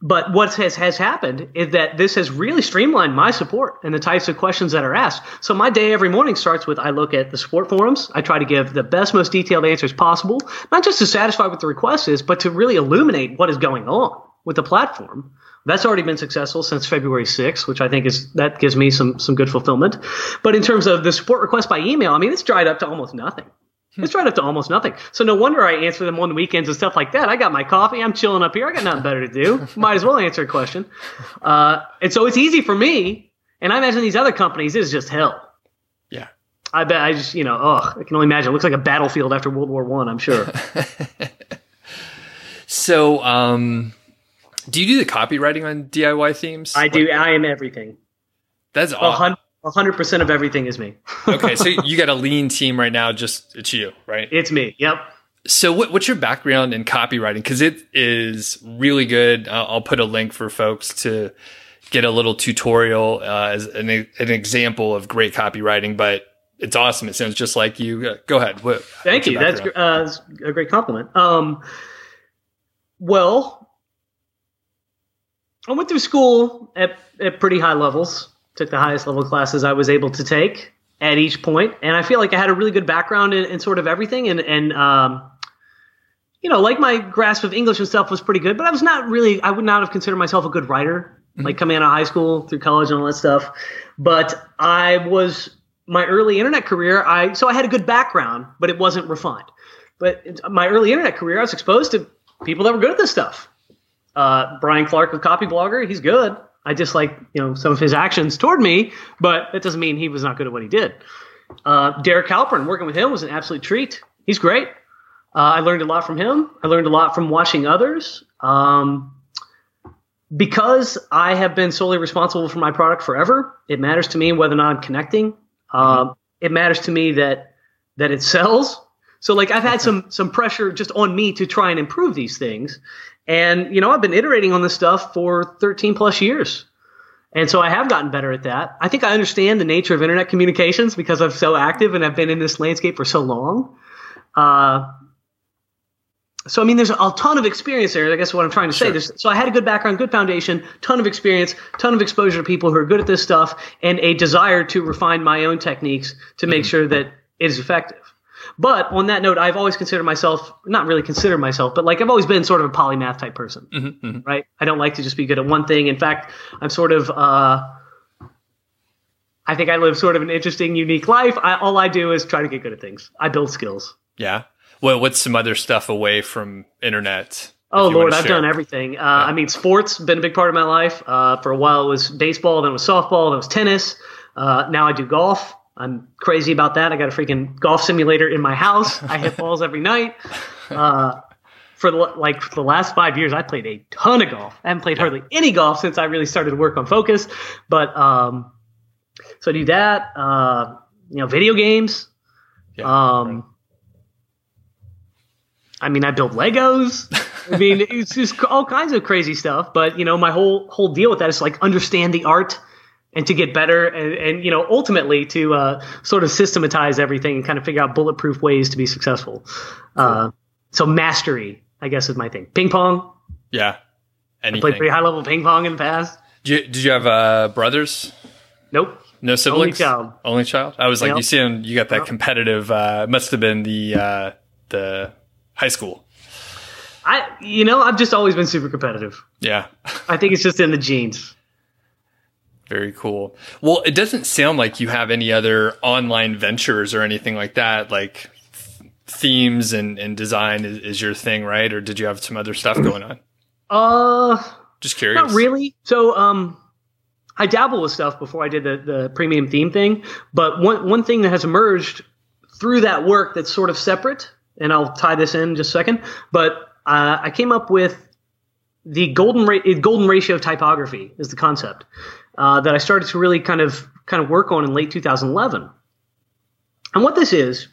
but what has, has happened is that this has really streamlined my support and the types of questions that are asked. So my day every morning starts with I look at the support forums. I try to give the best, most detailed answers possible, not just to satisfy what the request is, but to really illuminate what is going on with the platform. That's already been successful since February 6th, which I think is that gives me some some good fulfillment. But in terms of the support request by email, I mean, it's dried up to almost nothing. It's right up to almost nothing. So no wonder I answer them on the weekends and stuff like that. I got my coffee. I'm chilling up here. I got nothing better to do. Might as well answer a question. Uh, and so it's easy for me. And I imagine these other companies is just hell. Yeah. I bet I just, you know, oh, I can only imagine. It looks like a battlefield after World War One. I'm sure. so, um, do you do the copywriting on DIY themes? I do. I am everything. That's awesome hundred percent of everything is me. okay, so you got a lean team right now. Just it's you, right? It's me. Yep. So, what, what's your background in copywriting? Because it is really good. Uh, I'll put a link for folks to get a little tutorial uh, as an, an example of great copywriting. But it's awesome. It sounds just like you. Uh, go ahead. What, Thank you. That's uh, a great compliment. Um, well, I went through school at, at pretty high levels took the highest level classes I was able to take at each point, and I feel like I had a really good background in, in sort of everything, and and um, you know, like my grasp of English and stuff was pretty good, but I was not really, I would not have considered myself a good writer, mm-hmm. like coming out of high school through college and all that stuff. But I was my early internet career, I so I had a good background, but it wasn't refined. But my early internet career, I was exposed to people that were good at this stuff. Uh, Brian Clark of Copyblogger, he's good. I dislike you know some of his actions toward me, but that doesn't mean he was not good at what he did. Uh, Derek Halpern, working with him was an absolute treat. He's great. Uh, I learned a lot from him. I learned a lot from watching others. Um, because I have been solely responsible for my product forever, it matters to me whether or not I'm connecting. mm-hmm. It matters to me that that it sells. So like I've had some some pressure just on me to try and improve these things, and, you know, I've been iterating on this stuff for 13 plus years. And so I have gotten better at that. I think I understand the nature of internet communications because I'm so active and I've been in this landscape for so long. Uh, so I mean, there's a ton of experience there. I guess what I'm trying to say. Sure. so I had a good background, good foundation, ton of experience, ton of exposure to people who are good at this stuff, and a desire to refine my own techniques to make mm-hmm. sure that it is effective. But on that note, I've always considered myself not really considered myself, but like I've always been sort of a polymath type person, mm-hmm, mm-hmm. right? I don't like to just be good at one thing. In fact, I'm sort of. Uh, I think I live sort of an interesting, unique life. I, all I do is try to get good at things. I build skills. Yeah. Well, what's some other stuff away from internet? Oh Lord, I've done everything. Uh, yeah. I mean, sports been a big part of my life. Uh, for a while, it was baseball, then it was softball, then it was tennis. Uh, now I do golf. I'm crazy about that. I got a freaking golf simulator in my house. I hit balls every night. Uh, for the, like the last five years, I played a ton of golf. I haven't played hardly any golf since I really started to work on focus. But um, so I do that. Uh, you know, video games. Yeah, um, right. I mean, I build Legos. I mean, it's just all kinds of crazy stuff. But you know, my whole whole deal with that is like understand the art and to get better and, and you know ultimately to uh, sort of systematize everything and kind of figure out bulletproof ways to be successful. Uh, so mastery i guess is my thing. Ping pong? Yeah. Anything. I played pretty high level ping pong in the past. Did you, did you have uh, brothers? Nope. No siblings? only child. Only child? I was like yep. you see you got that competitive uh, must have been the uh, the high school. I, you know, I've just always been super competitive. Yeah. I think it's just in the genes. Very cool. Well, it doesn't sound like you have any other online ventures or anything like that. Like themes and, and design is, is your thing, right? Or did you have some other stuff going on? Uh, just curious. Not really. So, um, I dabble with stuff before I did the, the premium theme thing. But one, one thing that has emerged through that work that's sort of separate, and I'll tie this in just a second, but uh, I came up with the golden ra- golden ratio of typography is the concept uh, that I started to really kind of kind of work on in late 2011. And what this is,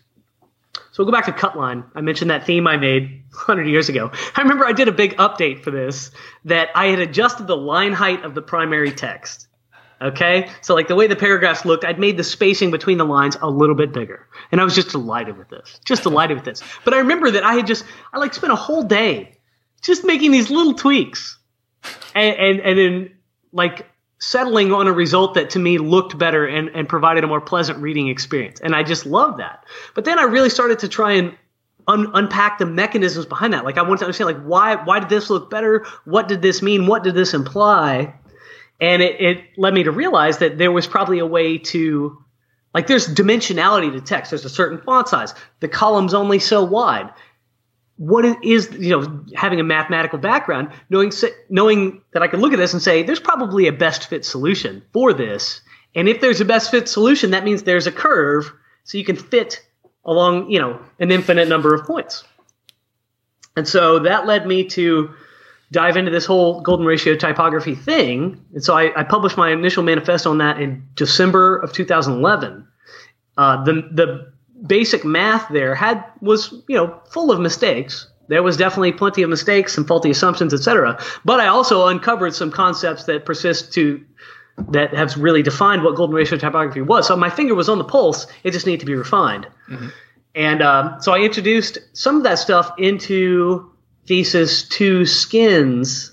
so we'll go back to Cutline. I mentioned that theme I made 100 years ago. I remember I did a big update for this that I had adjusted the line height of the primary text. Okay, so like the way the paragraphs looked, I'd made the spacing between the lines a little bit bigger, and I was just delighted with this. Just delighted with this. But I remember that I had just I like spent a whole day just making these little tweaks, and and, and then like settling on a result that to me looked better and, and provided a more pleasant reading experience. And I just love that. But then I really started to try and un- unpack the mechanisms behind that. Like I wanted to understand like why why did this look better? What did this mean? What did this imply? And it, it led me to realize that there was probably a way to like there's dimensionality to text. There's a certain font size. The column's only so wide what is you know having a mathematical background knowing knowing that i can look at this and say there's probably a best fit solution for this. And if there's a best fit solution that means there's a curve so you can fit along you know an infinite number of points. And so that led me to dive into this whole golden ratio typography thing. And so i, I published my initial manifesto on that in december of 2011 uh, the the basic math there had was you know full of mistakes. There was definitely plenty of mistakes and faulty assumptions, etc. But I also uncovered some concepts that persist to that have really defined what golden ratio typography was. So my finger was on the pulse; it just needed to be refined. Mm-hmm. And um, so I introduced some of that stuff into thesis two skins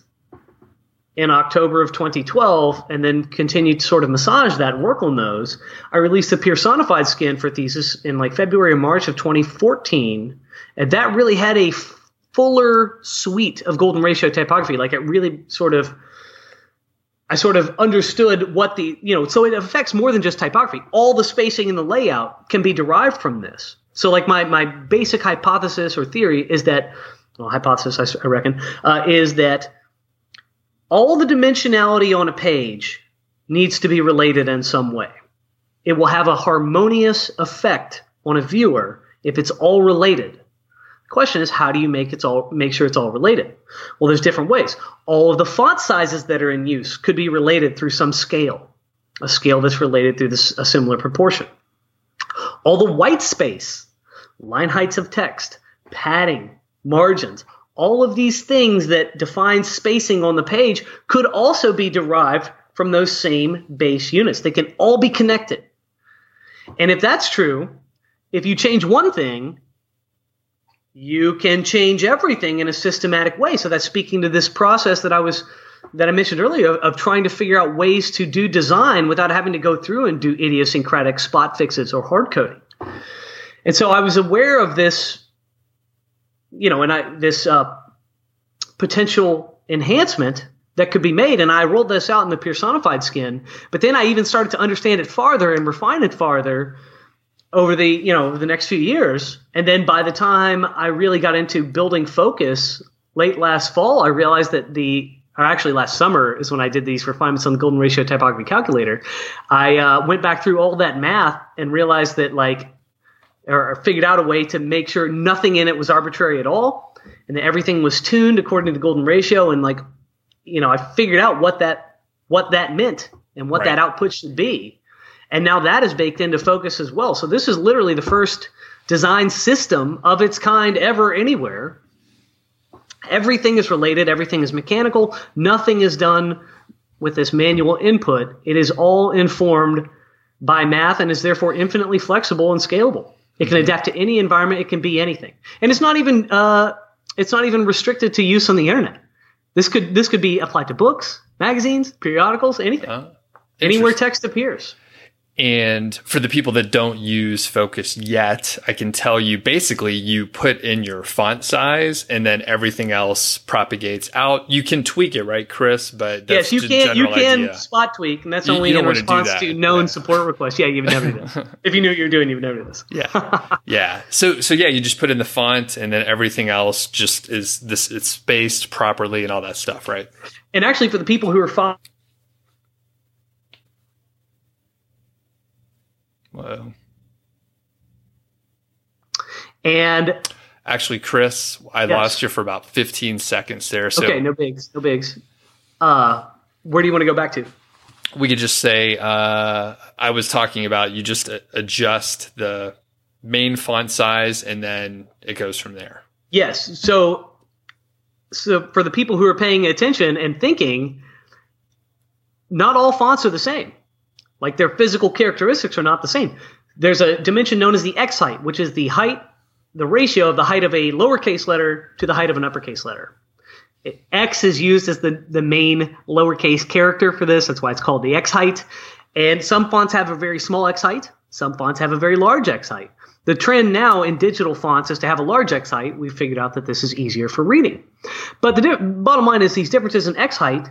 in October of 2012 and then continued to sort of massage that and work on those. I released the Personified skin for thesis in like February or March of 2014. And that really had a fuller suite of golden ratio typography. Like it really sort of I sort of understood what the, you know, so it affects more than just typography. All the spacing and the layout can be derived from this. So like my my basic hypothesis or theory is that well, hypothesis I, reckon uh, is that all the dimensionality on a page needs to be related in some way. It will have a harmonious effect on a viewer if it's all related. The question is, how do you make it all make sure it's all related? Well, there's different ways. All of the font sizes that are in use could be related through some scale, a scale that's related through this, a similar proportion. All the white space, line heights of text, padding, margins, all of these things that define spacing on the page could also be derived from those same base units. They can all be connected. And if that's true, if you change one thing, you can change everything in a systematic way. So that's speaking to this process that I was that I mentioned earlier of, of trying to figure out ways to do design without having to go through and do idiosyncratic spot fixes or hard coding. And so I was aware of this you know, and I this uh, potential enhancement that could be made. And I rolled this out in the personified skin, but then I even started to understand it farther and refine it farther over the you know the next few years. And then by the time I really got into building focus late last fall, I realized that the or actually last summer is when I did these refinements on the golden ratio typography calculator. I uh, went back through all that math and realized that like or figured out a way to make sure nothing in it was arbitrary at all and that everything was tuned according to the golden ratio and like you know i figured out what that what that meant and what right. that output should be. And now that is baked into focus as well. So this is literally the first design system of its kind ever anywhere. Everything is related everything is mechanical nothing is done with this manual input. It is all informed by math and is therefore infinitely flexible and scalable it can adapt to any environment. It can be anything, and it's not even uh, it's not even restricted to use on the internet. This could this could be applied to books, magazines, periodicals, anything, uh, anywhere text appears. And for the people that don't use Focus yet, I can tell you basically you put in your font size and then everything else propagates out. You can tweak it, right, Chris? But yes, you can. You can idea. spot tweak, and that's you, only you in response to known yeah. support requests. Yeah, you would never do this. if you knew what you were doing, you would never do this. yeah, yeah. So, so yeah, you just put in the font, and then everything else just is this. It's spaced properly and all that stuff, right? And actually, for the people who are following Wow. And Actually, Chris, I yes. lost you for about 15 seconds there. So okay, no bigs, no bigs. Uh, where do you want to go back to? We could just say uh, I was talking about you just adjust the main font size and then it goes from there. Yes. So, so for the people who are paying attention and thinking, not all fonts are the same. Like their physical characteristics are not the same. There's a dimension known as the x height, which is the height, the ratio of the height of a lowercase letter to the height of an uppercase letter. It, x is used as the, the main lowercase character for this. That's why it's called the x height. And some fonts have a very small x height. Some fonts have a very large x height. The trend now in digital fonts is to have a large x height. We've figured out that this is easier for reading. But the di- bottom line is these differences in x height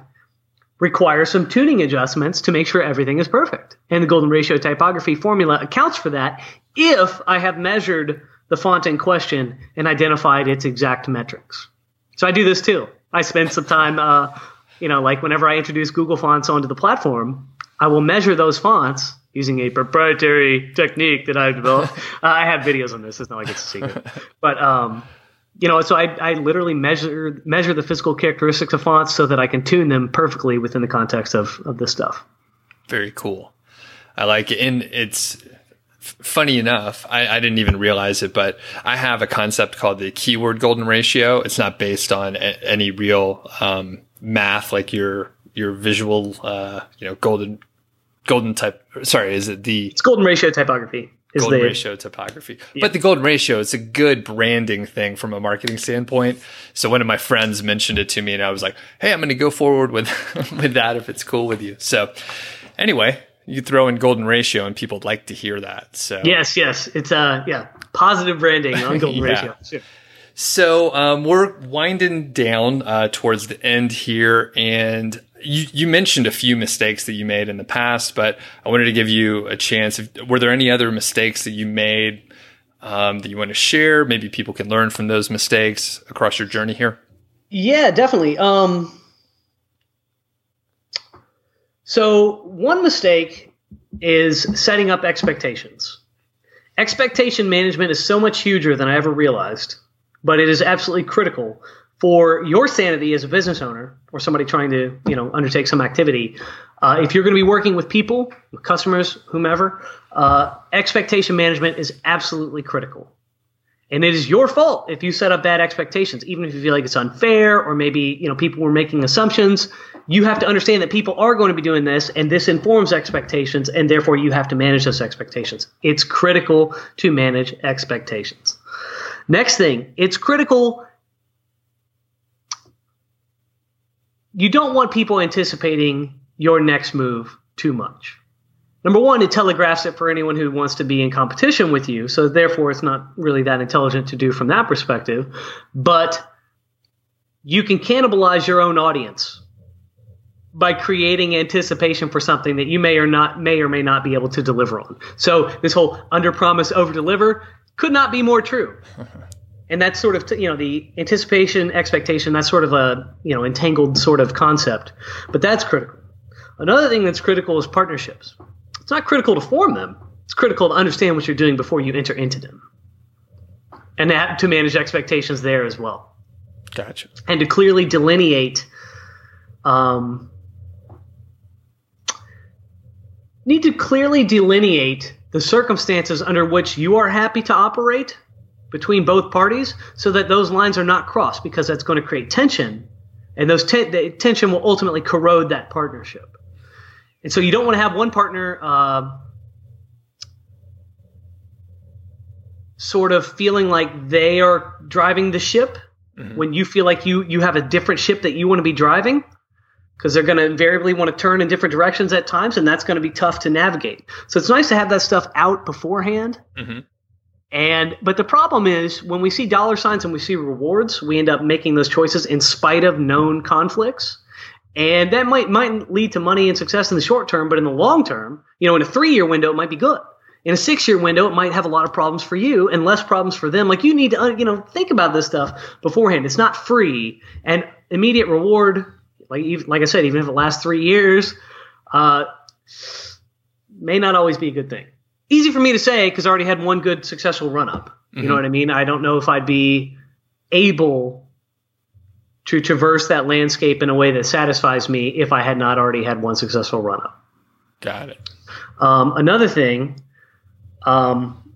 require some tuning adjustments to make sure everything is perfect. And the golden ratio typography formula accounts for that if I have measured the font in question and identified its exact metrics. So I do this too. I spend some time, uh, you know, like whenever I introduce Google Fonts onto the platform, I will measure those fonts using a proprietary technique that I've developed. uh, I have videos on this. It's not like it's a secret. But um, you know, so I, I literally measure measure the physical characteristics of fonts so that I can tune them perfectly within the context of of this stuff. Very cool. I like it, and it's funny enough. I, I didn't even realize it, but I have a concept called the keyword golden ratio. It's not based on a, any real um, math, like your your visual, uh, you know, golden golden type. Sorry, is it the? It's golden ratio typography golden the, ratio topography. Yeah. But the golden ratio, it's a good branding thing from a marketing standpoint. So one of my friends mentioned it to me and I was like, Hey, I'm going to go forward with, with that if it's cool with you. So anyway, you throw in golden ratio and people like to hear that. So yes, yes. It's uh yeah, positive branding on golden yeah. ratio. Sure. So um, we're winding down uh, towards the end here, and you, you mentioned a few mistakes that you made in the past, but I wanted to give you a chance. If, were there any other mistakes that you made um, that you want to share? Maybe people can learn from those mistakes across your journey here. Yeah, definitely. Um, so one mistake is setting up expectations. Expectation management is so much huger than I ever realized, but it is absolutely critical for your sanity as a business owner or somebody trying to you know undertake some activity uh, if you're going to be working with people with customers whomever uh, expectation management is absolutely critical. And it is your fault if you set up bad expectations even if you feel like it's unfair or maybe you know people were making assumptions. You have to understand that people are going to be doing this and this informs expectations and therefore you have to manage those expectations. It's critical to manage expectations. Next thing it's critical you don't want people anticipating your next move too much. Number one, it telegraphs it for anyone who wants to be in competition with you. So therefore, it's not really that intelligent to do from that perspective. But you can cannibalize your own audience by creating anticipation for something that you may or not may or may not be able to deliver on. So this whole under promise over deliver could not be more true. and that's sort of t- you know the anticipation expectation that's sort of a you know entangled sort of concept. But that's critical. Another thing that's critical is partnerships. It's not critical to form them. It's critical to understand what you're doing before you enter into them. And that, to manage expectations there as well. Gotcha. And to clearly delineate um, need to clearly delineate the circumstances under which you are happy to operate between both parties so that those lines are not crossed because that's going to create tension and those te- the tension will ultimately corrode that partnership. And so you don't want to have one partner uh, sort of feeling like they are driving the ship mm-hmm. when you feel like you you have a different ship that you want to be driving because they're going to invariably want to turn in different directions at times and that's going to be tough to navigate. So it's nice to have that stuff out beforehand. Mm-hmm and but the problem is when we see dollar signs and we see rewards, we end up making those choices in spite of known conflicts. And that might might lead to money and success in the short term, but in the long term, you know, in a three year window, it might be good. In a six year window, it might have a lot of problems for you and less problems for them. Like you need to, uh, you know, think about this stuff beforehand. It's not free and immediate reward. Like like I said, even if it lasts three years, uh, may not always be a good thing. Easy for me to say because I already had one good successful run up. You know what I mean? I don't know if I'd be able to traverse that landscape in a way that satisfies me if I had not already had one successful run up. Got it. Um, another thing, um,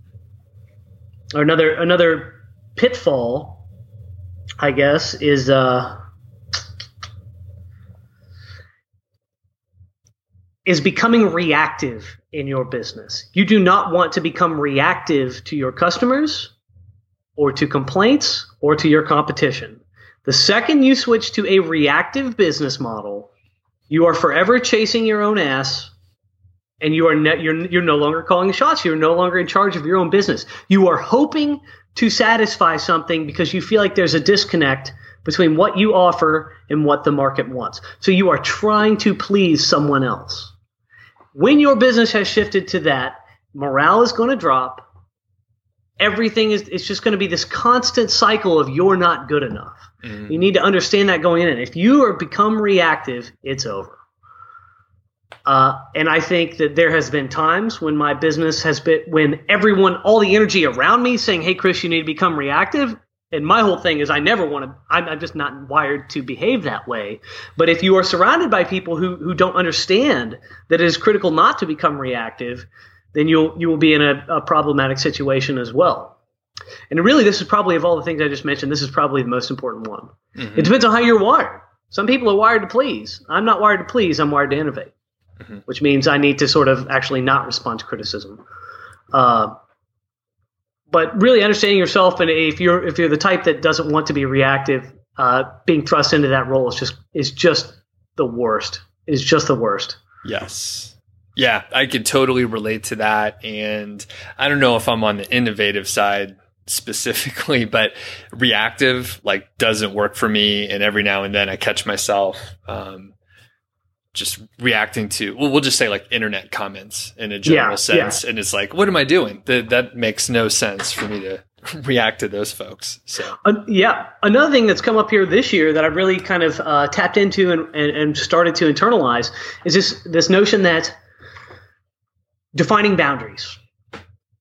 or another another pitfall, I guess, is uh, is becoming reactive in your business. You do not want to become reactive to your customers or to complaints or to your competition. The second you switch to a reactive business model, you are forever chasing your own ass and you are ne- you're you're no longer calling the shots. You're no longer in charge of your own business. You are hoping to satisfy something because you feel like there's a disconnect between what you offer and what the market wants. So you are trying to please someone else. When your business has shifted to that, morale is going to drop. Everything is it's just going to be this constant cycle of you're not good enough. You need to understand that going in. If you are become reactive, it's over. Uh, and I think that there has been times when my business has been when everyone, all the energy around me, saying, "Hey, Chris, you need to become reactive." And my whole thing is, I never want to. I'm, I'm just not wired to behave that way. But if you are surrounded by people who who don't understand that it is critical not to become reactive, then you'll you will be in a, a problematic situation as well. And really, this is probably of all the things I just mentioned, this is probably the most important one. It depends on how you're wired. Some people are wired to please. I'm not wired to please. I'm wired to innovate, which means I need to sort of actually not respond to criticism. Uh, but really understanding yourself, and if you're if you're the type that doesn't want to be reactive, uh, being thrust into that role is just is just the worst. Is just the worst. Yes. Yeah, I could totally relate to that. And I don't know if I'm on the innovative side specifically, but reactive like doesn't work for me. And every now and then I catch myself um, just reacting to, well, we'll just say like internet comments in a general Yeah, sense. And it's like, what am I doing? That, that makes no sense for me to react to those folks. So, Uh, yeah, another thing that's come up here this year that I've really kind of uh, tapped into and, and, and started to internalize is this this notion that defining boundaries,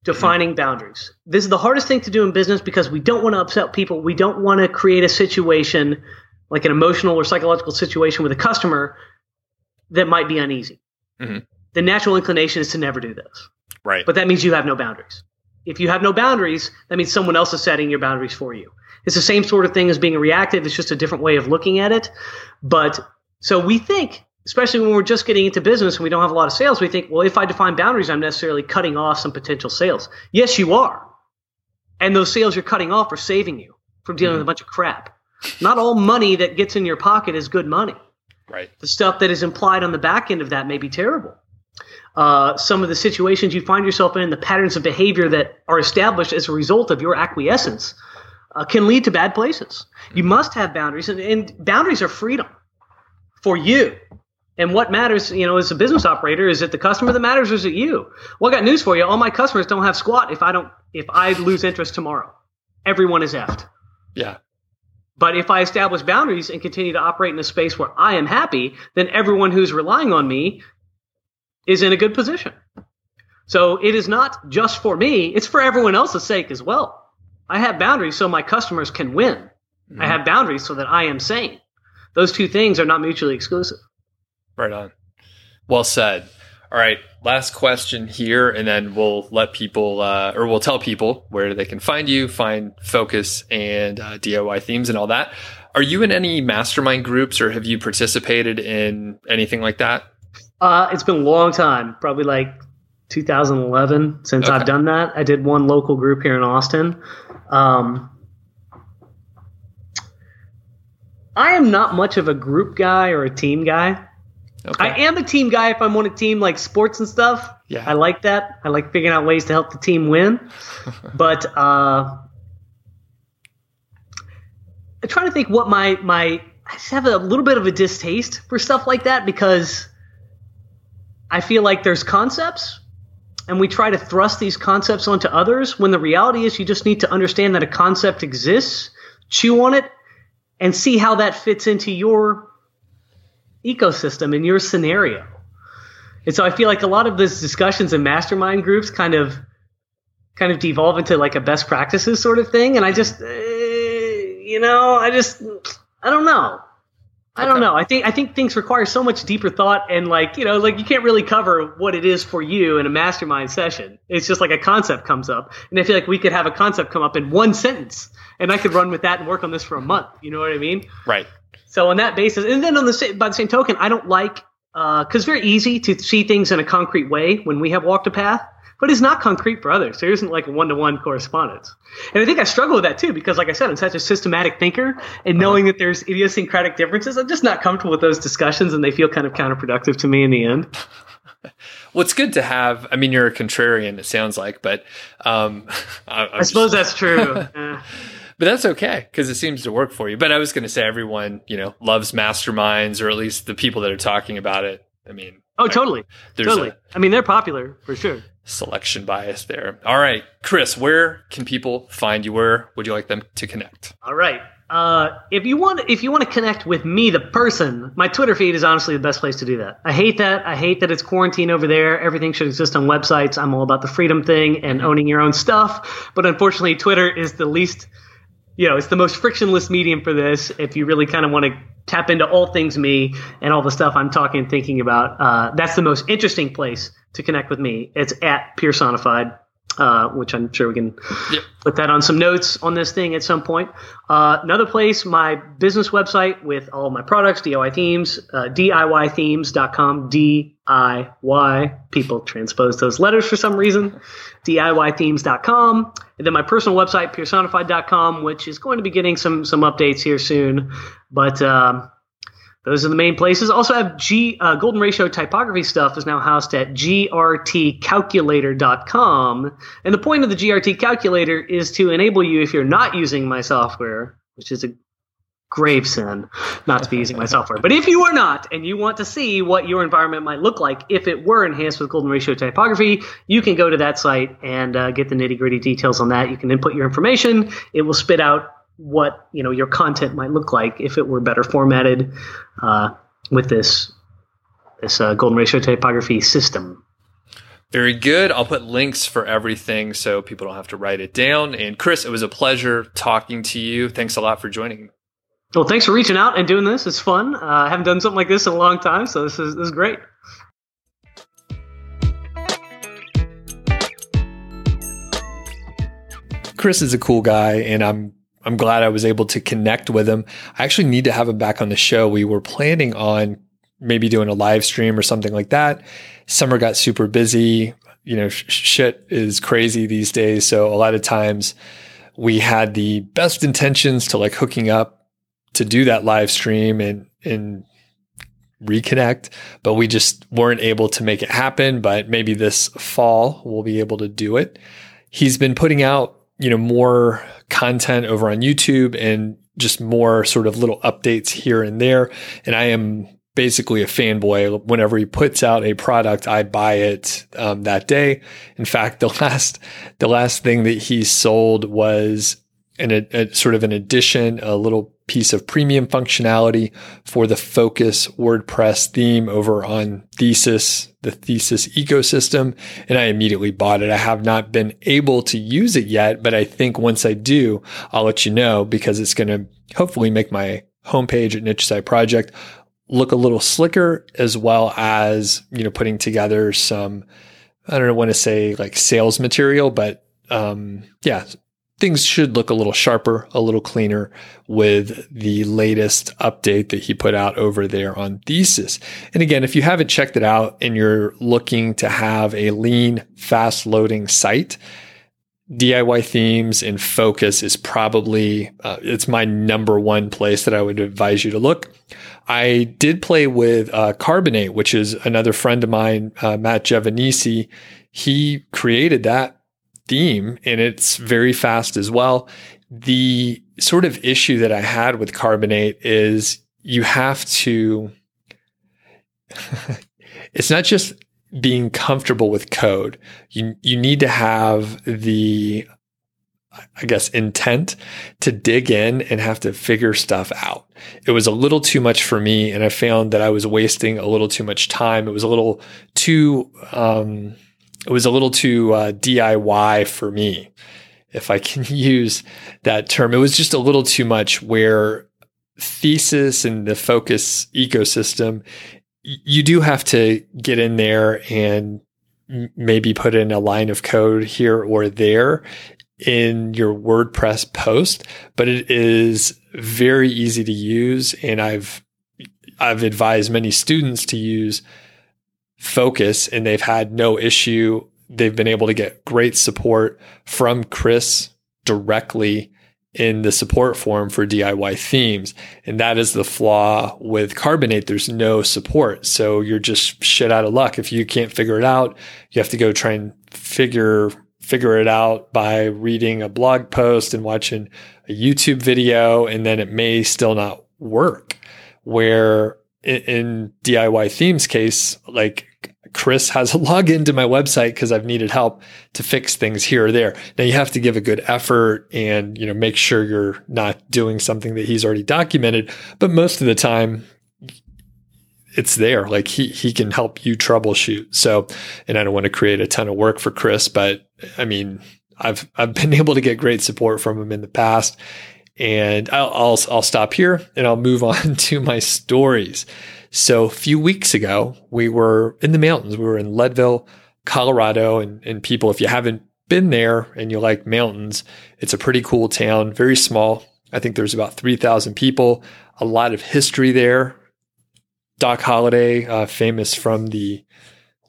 defining boundaries. This is the hardest thing to do in business because we don't want to upset people. We don't want to create a situation like an emotional or psychological situation with a customer that might be uneasy. Mhm. The natural inclination is to never do this, right. but that means you have no boundaries. If you have no boundaries, that means someone else is setting your boundaries for you. It's the same sort of thing as being reactive. It's just a different way of looking at it. But so we think, especially when we're just getting into business and we don't have a lot of sales, we think, well, if I define boundaries, I'm necessarily cutting off some potential sales. Yes, you are. And those sales you're cutting off are saving you from dealing with a bunch of crap. Not all money that gets in your pocket is good money. Right. The stuff that is implied on the back end of that may be terrible. Uh, some of the situations you find yourself in, the patterns of behavior that are established as a result of your acquiescence, uh, can lead to bad places. You must have boundaries, and, and boundaries are freedom for you. And what matters, you know, as a business operator, is it the customer that matters, or is it you? Well, I got news for you. All my customers don't have squat if I don't if I lose interest tomorrow. Everyone is effed. Yeah. But if I establish boundaries and continue to operate in a space where I am happy, then everyone who's relying on me is in a good position. So it is not just for me, it's for everyone else's sake as well. I have boundaries so my customers can win. I mm-hmm. have boundaries so that I am sane. Those two things are not mutually exclusive. Right on. Well said. All right, last question here, and then we'll let people, uh, or we'll tell people where they can find you, find focus and uh, DIY themes and all that. Are you in any mastermind groups, or have you participated in anything like that? Uh, it's been a long time, probably like 2011 since I've done that. I did one local group here in Austin. Um, I am not much of a group guy or a team guy. Okay. I am a team guy if I'm on a team like sports and stuff. Yeah. I like that. I like figuring out ways to help the team win. but uh, I'm trying to think what my my I just have a little bit of a distaste for stuff like that because I feel like there's concepts and we try to thrust these concepts onto others when the reality is you just need to understand that a concept exists, chew on it, and see how that fits into your ecosystem in your scenario. And so I feel like a lot of those discussions in mastermind groups kind of kind of devolve into like a best practices sort of thing. And I just, uh, you know, I just, I don't know. I don't know. I think I think things require so much deeper thought and like you know like you can't really cover what it is for you in a mastermind session. It's just like a concept comes up, and I feel like we could have a concept come up in one sentence, and I could run with that and work on this for a month. You know what I mean? Right. So on that basis, and then on the same, by the same token, I don't like because uh, it's very easy to see things in a concrete way when we have walked a path but it's not concrete for others. So there isn't like a one to one correspondence. And I think I struggle with that too, because like I said, I'm such a systematic thinker and knowing that there's idiosyncratic differences, I'm just not comfortable with those discussions and they feel kind of counterproductive to me in the end. well, it's good to have. I mean, you're a contrarian, it sounds like, but um, I, I suppose just, that's true. but that's okay because it seems to work for you. But I was going to say everyone, you know, loves masterminds, or at least the people that are talking about it. I mean, oh, totally, totally. A, I mean, they're popular for sure selection bias there. All right, Chris, where can people find you? Where would you like them to connect? All right. Uh, if you want, if you want to connect with me, the person, my Twitter feed is honestly the best place to do that. I hate that. I hate that it's quarantine over there. Everything should exist on websites. I'm all about the freedom thing and owning your own stuff. But unfortunately, Twitter is the least, you know, it's the most frictionless medium for this. If you really kind of want to tap into all things me and all the stuff I'm talking and thinking about, uh, that's the most interesting place to connect with me. It's at Pearsonified, uh, which I'm sure we can yep. put that on some notes on this thing at some point. Uh, another place, my business website with all my products, DIY themes, uh, DIYthemes.com, DIY. People transpose those letters for some reason. DIYthemes.com. And then my personal website, pearsonified.com, which is going to be getting some some updates here soon. But um, those are the main places. Also have G uh, golden ratio typography stuff is now housed at grtcalculator.com. And the point of the GRT calculator is to enable you if you're not using my software, which is a grave sin not to be using my software. But if you are not and you want to see what your environment might look like if it were enhanced with golden ratio typography, you can go to that site and uh, get the nitty gritty details on that. You can input your information. It will spit out what you know your content might look like if it were better formatted uh, with this this uh, golden ratio typography system. Very good. I'll put links for everything so people don't have to write it down. And Chris, it was a pleasure talking to you. Thanks a lot for joining me. Well, thanks for reaching out and doing this. It's fun. Uh, I haven't done something like this in a long time, so this is this is great. Chris is a cool guy, and I'm I'm glad I was able to connect with him. I actually need to have him back on the show. We were planning on maybe doing a live stream or something like that. Summer got super busy. You know, sh- shit is crazy these days. So a lot of times we had the best intentions to like hooking up to do that live stream and, and reconnect, but we just weren't able to make it happen. But maybe this fall we'll be able to do it. He's been putting out you know, more content over on YouTube and just more sort of little updates here and there. And I am basically a fanboy. Whenever he puts out a product, I buy it um, that day. In fact, the last the last thing that he sold was an, a, sort of an addition, a little piece of premium functionality for the Focus WordPress theme over on Thesis, the Thesis ecosystem. And I immediately bought it. I have not been able to use it yet, but I think once I do, I'll let you know because it's going to hopefully make my homepage at Niche Site Project look a little slicker as well as, you know, putting together some, I don't want to say like sales material, but um, yeah, things should look a little sharper, a little cleaner with the latest update that he put out over there on Thesis. And again, if you haven't checked it out and you're looking to have a lean, fast loading site, DIY themes and focus is probably uh, it's my number one place that I would advise you to look. I did play with uh, Carbonate, which is another friend of mine, uh, Matt Giovanisi. He created that theme and it's very fast as well. The sort of issue that I had with Carbonate is you have to, it's not just being comfortable with code. You, you need to have the I guess, intent to dig in and have to figure stuff out. It was a little too much for me. And I found that I was wasting a little too much time. It was a little too, um, it was a little too uh, DIY for me, if I can use that term. It was just a little too much where thesis and the focus ecosystem, you do have to get in there and maybe put in a line of code here or there in your WordPress post, but it is very easy to use. And I've, I've advised many students to use Focus and they've had no issue. They've been able to get great support from Chris directly in the support form for DIY themes. And that is the flaw with Carbonate. There's no support. So you're just shit out of luck. If you can't figure it out, you have to go try and figure figure it out by reading a blog post and watching a YouTube video, and then it may still not work. Where in, in DIY themes case, like Chris has a login to my website because I've needed help to fix things here or there. Now you have to give a good effort and, you know, make sure you're not doing something that he's already documented. But most of the time it's there. Like he, he can help you troubleshoot. So, and I don't want to create a ton of work for Chris, but I mean, I've, I've been able to get great support from him in the past and I'll, I'll, I'll stop here and I'll move on to my stories. So a few weeks ago, we were in the mountains. We were in Leadville, Colorado, and, and people, if you haven't been there and you like mountains, it's a pretty cool town, very small. I think there's about 3,000 people, a lot of history there. Doc Holliday, uh, famous from the,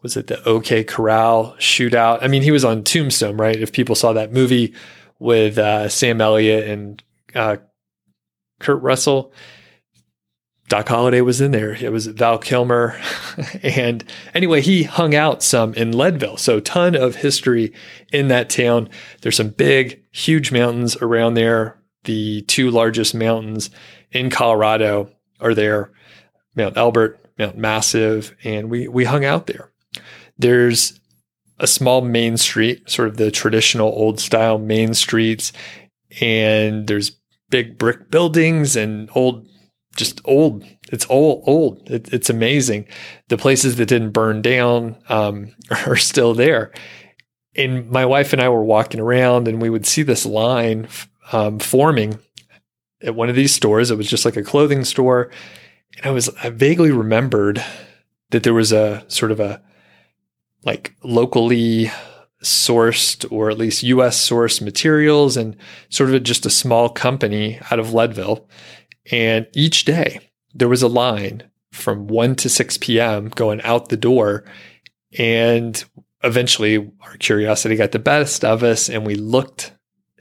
was it the OK Corral shootout? I mean, he was on Tombstone, right? If people saw that movie with uh, Sam Elliott and uh, Kurt Russell, Doc Holliday was in there. It was Val Kilmer. and anyway, he hung out some in Leadville. So ton of history in that town. There's some big, huge mountains around there. The two largest mountains in Colorado are there. Mount Elbert, Mount Massive, and we we hung out there. There's a small main street, sort of the traditional old style main streets, and there's big brick buildings and old just old. It's old, old. It, it's amazing. The places that didn't burn down um, are still there. And my wife and I were walking around, and we would see this line um, forming at one of these stores. It was just like a clothing store, and I was I vaguely remembered that there was a sort of a like locally sourced or at least US sourced materials and sort of just a small company out of Leadville and each day there was a line from 1 to 6 p.m. going out the door. And eventually our curiosity got the best of us and we looked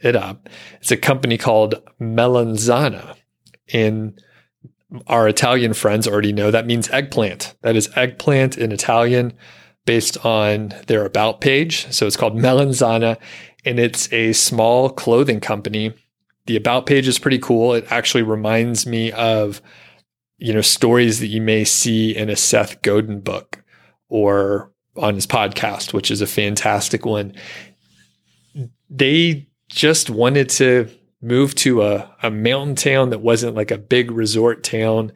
it up. It's a company called Melanzana. And our Italian friends already know that means eggplant. That is eggplant in Italian based on their about page. So it's called Melanzana and it's a small clothing company the about page is pretty cool. It actually reminds me of, you know, stories that you may see in a Seth Godin book or on his podcast, which is a fantastic one. They just wanted to move to a, a mountain town that wasn't like a big resort town.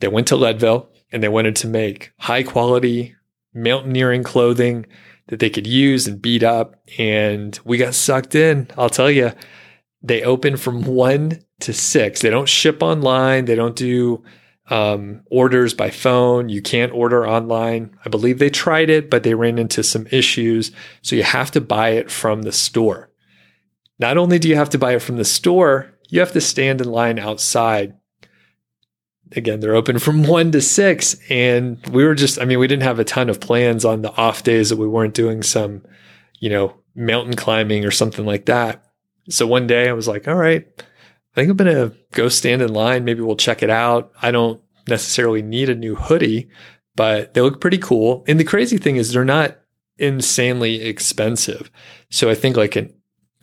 They went to Leadville and they wanted to make high quality mountaineering clothing that they could use and beat up. And we got sucked in. I'll tell you, they open from one to six. They don't ship online. They don't do um, orders by phone. You can't order online. I believe they tried it, but they ran into some issues. So you have to buy it from the store. Not only do you have to buy it from the store, you have to stand in line outside. Again, they're open from one to six. And we were just, I mean, we didn't have a ton of plans on the off days that we weren't doing some, you know, mountain climbing or something like that. So one day I was like, all right, I think I'm going to go stand in line. Maybe we'll check it out. I don't necessarily need a new hoodie, but they look pretty cool. And the crazy thing is they're not insanely expensive. So I think like an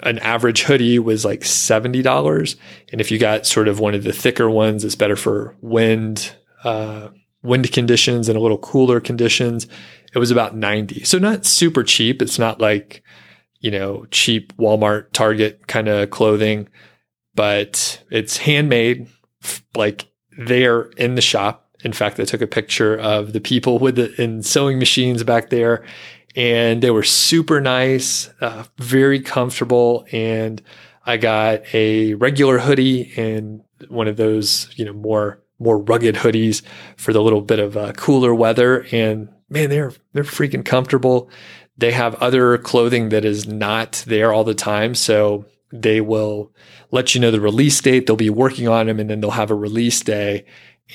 an average hoodie was like $70. And if you got sort of one of the thicker ones, it's better for wind, uh, wind conditions and a little cooler conditions. It was about 90. So not super cheap. It's not like, you know, cheap Walmart, Target kind of clothing, but it's handmade, like they're in the shop. In fact, I took a picture of the people with the in sewing machines back there, and they were super nice, uh, very comfortable. And I got a regular hoodie and one of those, you know, more more rugged hoodies for the little bit of uh, cooler weather. And man, they're they're freaking comfortable. They have other clothing that is not there all the time, so they will let you know the release date. They'll be working on them, and then they'll have a release day.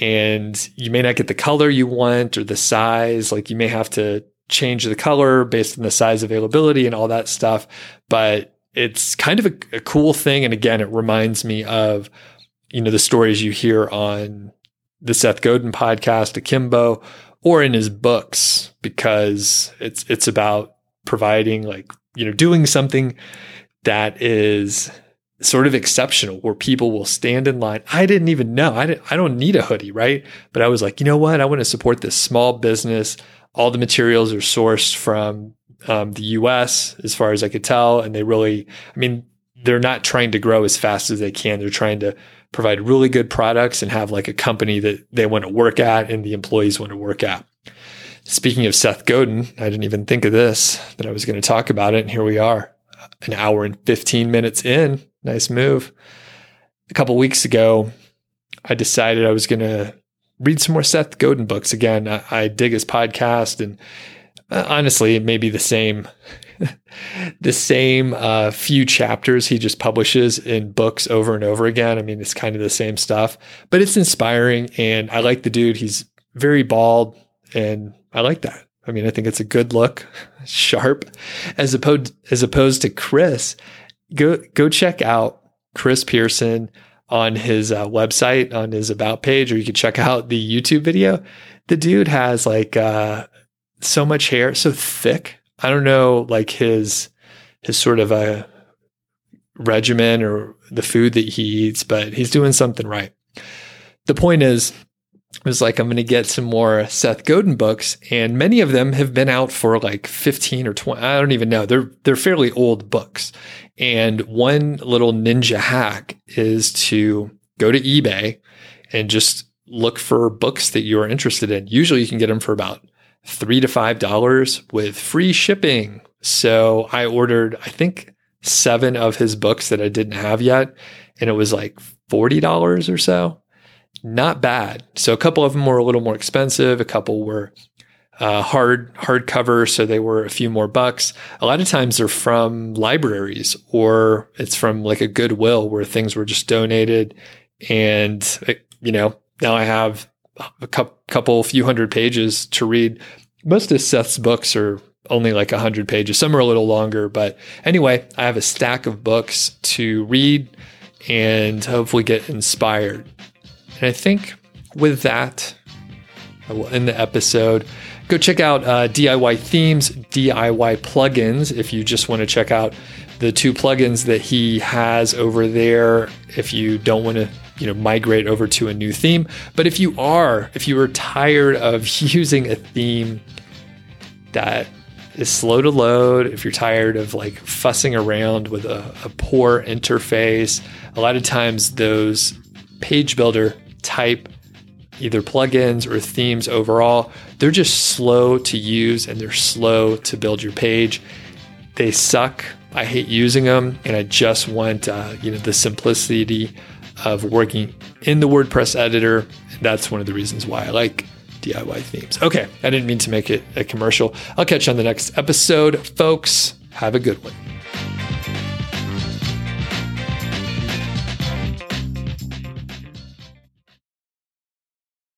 And you may not get the color you want or the size. Like you may have to change the color based on the size availability and all that stuff. But it's kind of a, a cool thing. And again, it reminds me of you know the stories you hear on the Seth Godin podcast, Akimbo, or in his books, because it's it's about providing like you know doing something that is sort of exceptional where people will stand in line. I didn't even know. I didn't, I don't need a hoodie, right? But I was like, you know what? I want to support this small business. All the materials are sourced from um, the U.S. as far as I could tell, and they really, I mean, they're not trying to grow as fast as they can. They're trying to provide really good products and have like a company that they want to work at and the employees want to work at. Speaking of Seth Godin, I didn't even think of this, that I was going to talk about it. And here we are, an hour and 15 minutes in. Nice move. A couple weeks ago, I decided I was going to read some more Seth Godin books. Again, I, I dig his podcast and uh, honestly, it may be the same the same uh, few chapters he just publishes in books over and over again. I mean, it's kind of the same stuff, but it's inspiring. And I like the dude. He's very bald, and I like that. I mean, I think it's a good look, sharp, as opposed as opposed to Chris. Go go check out Chris Pearson on his uh, website on his about page, or you can check out the YouTube video. The dude has like uh, so much hair, so thick. I don't know, like his his sort of a regimen or the food that he eats, but he's doing something right. The point is, it was like, I'm going to get some more Seth Godin books, and many of them have been out for like 15 or 20. I don't even know. They're they're fairly old books. And one little ninja hack is to go to eBay and just look for books that you're interested in. Usually, you can get them for about three to five dollars with free shipping. So I ordered, I think, seven of his books that I didn't have yet, and it was like forty dollars or so. Not bad. So a couple of them were a little more expensive. A couple were uh, hard hardcover, so they were a few more bucks. A lot of times they're from libraries or it's from like a Goodwill where things were just donated, and it, you know now I have a couple, few hundred pages to read. Most of Seth's books are only like 100 pages. Some are a little longer. But anyway, I have a stack of books to read and hopefully get inspired. And I think with that, I will end the episode. Go check out uh, DIY themes, DIY plugins if you just want to check out the two plugins that he has over there. If you don't want to you know migrate over to a new theme. But if you are if you are tired of using a theme that is slow to load if you're tired of like fussing around with a, a poor interface a lot of times those page builder type either plugins or themes overall they're just slow to use and they're slow to build your page. They suck. I hate using them and i just want uh, you know the simplicity of working in the WordPress editor. That's one of the reasons why I like DIY themes. Okay, I didn't mean to make it a commercial. I'll catch you on the next episode, folks. Have a good one.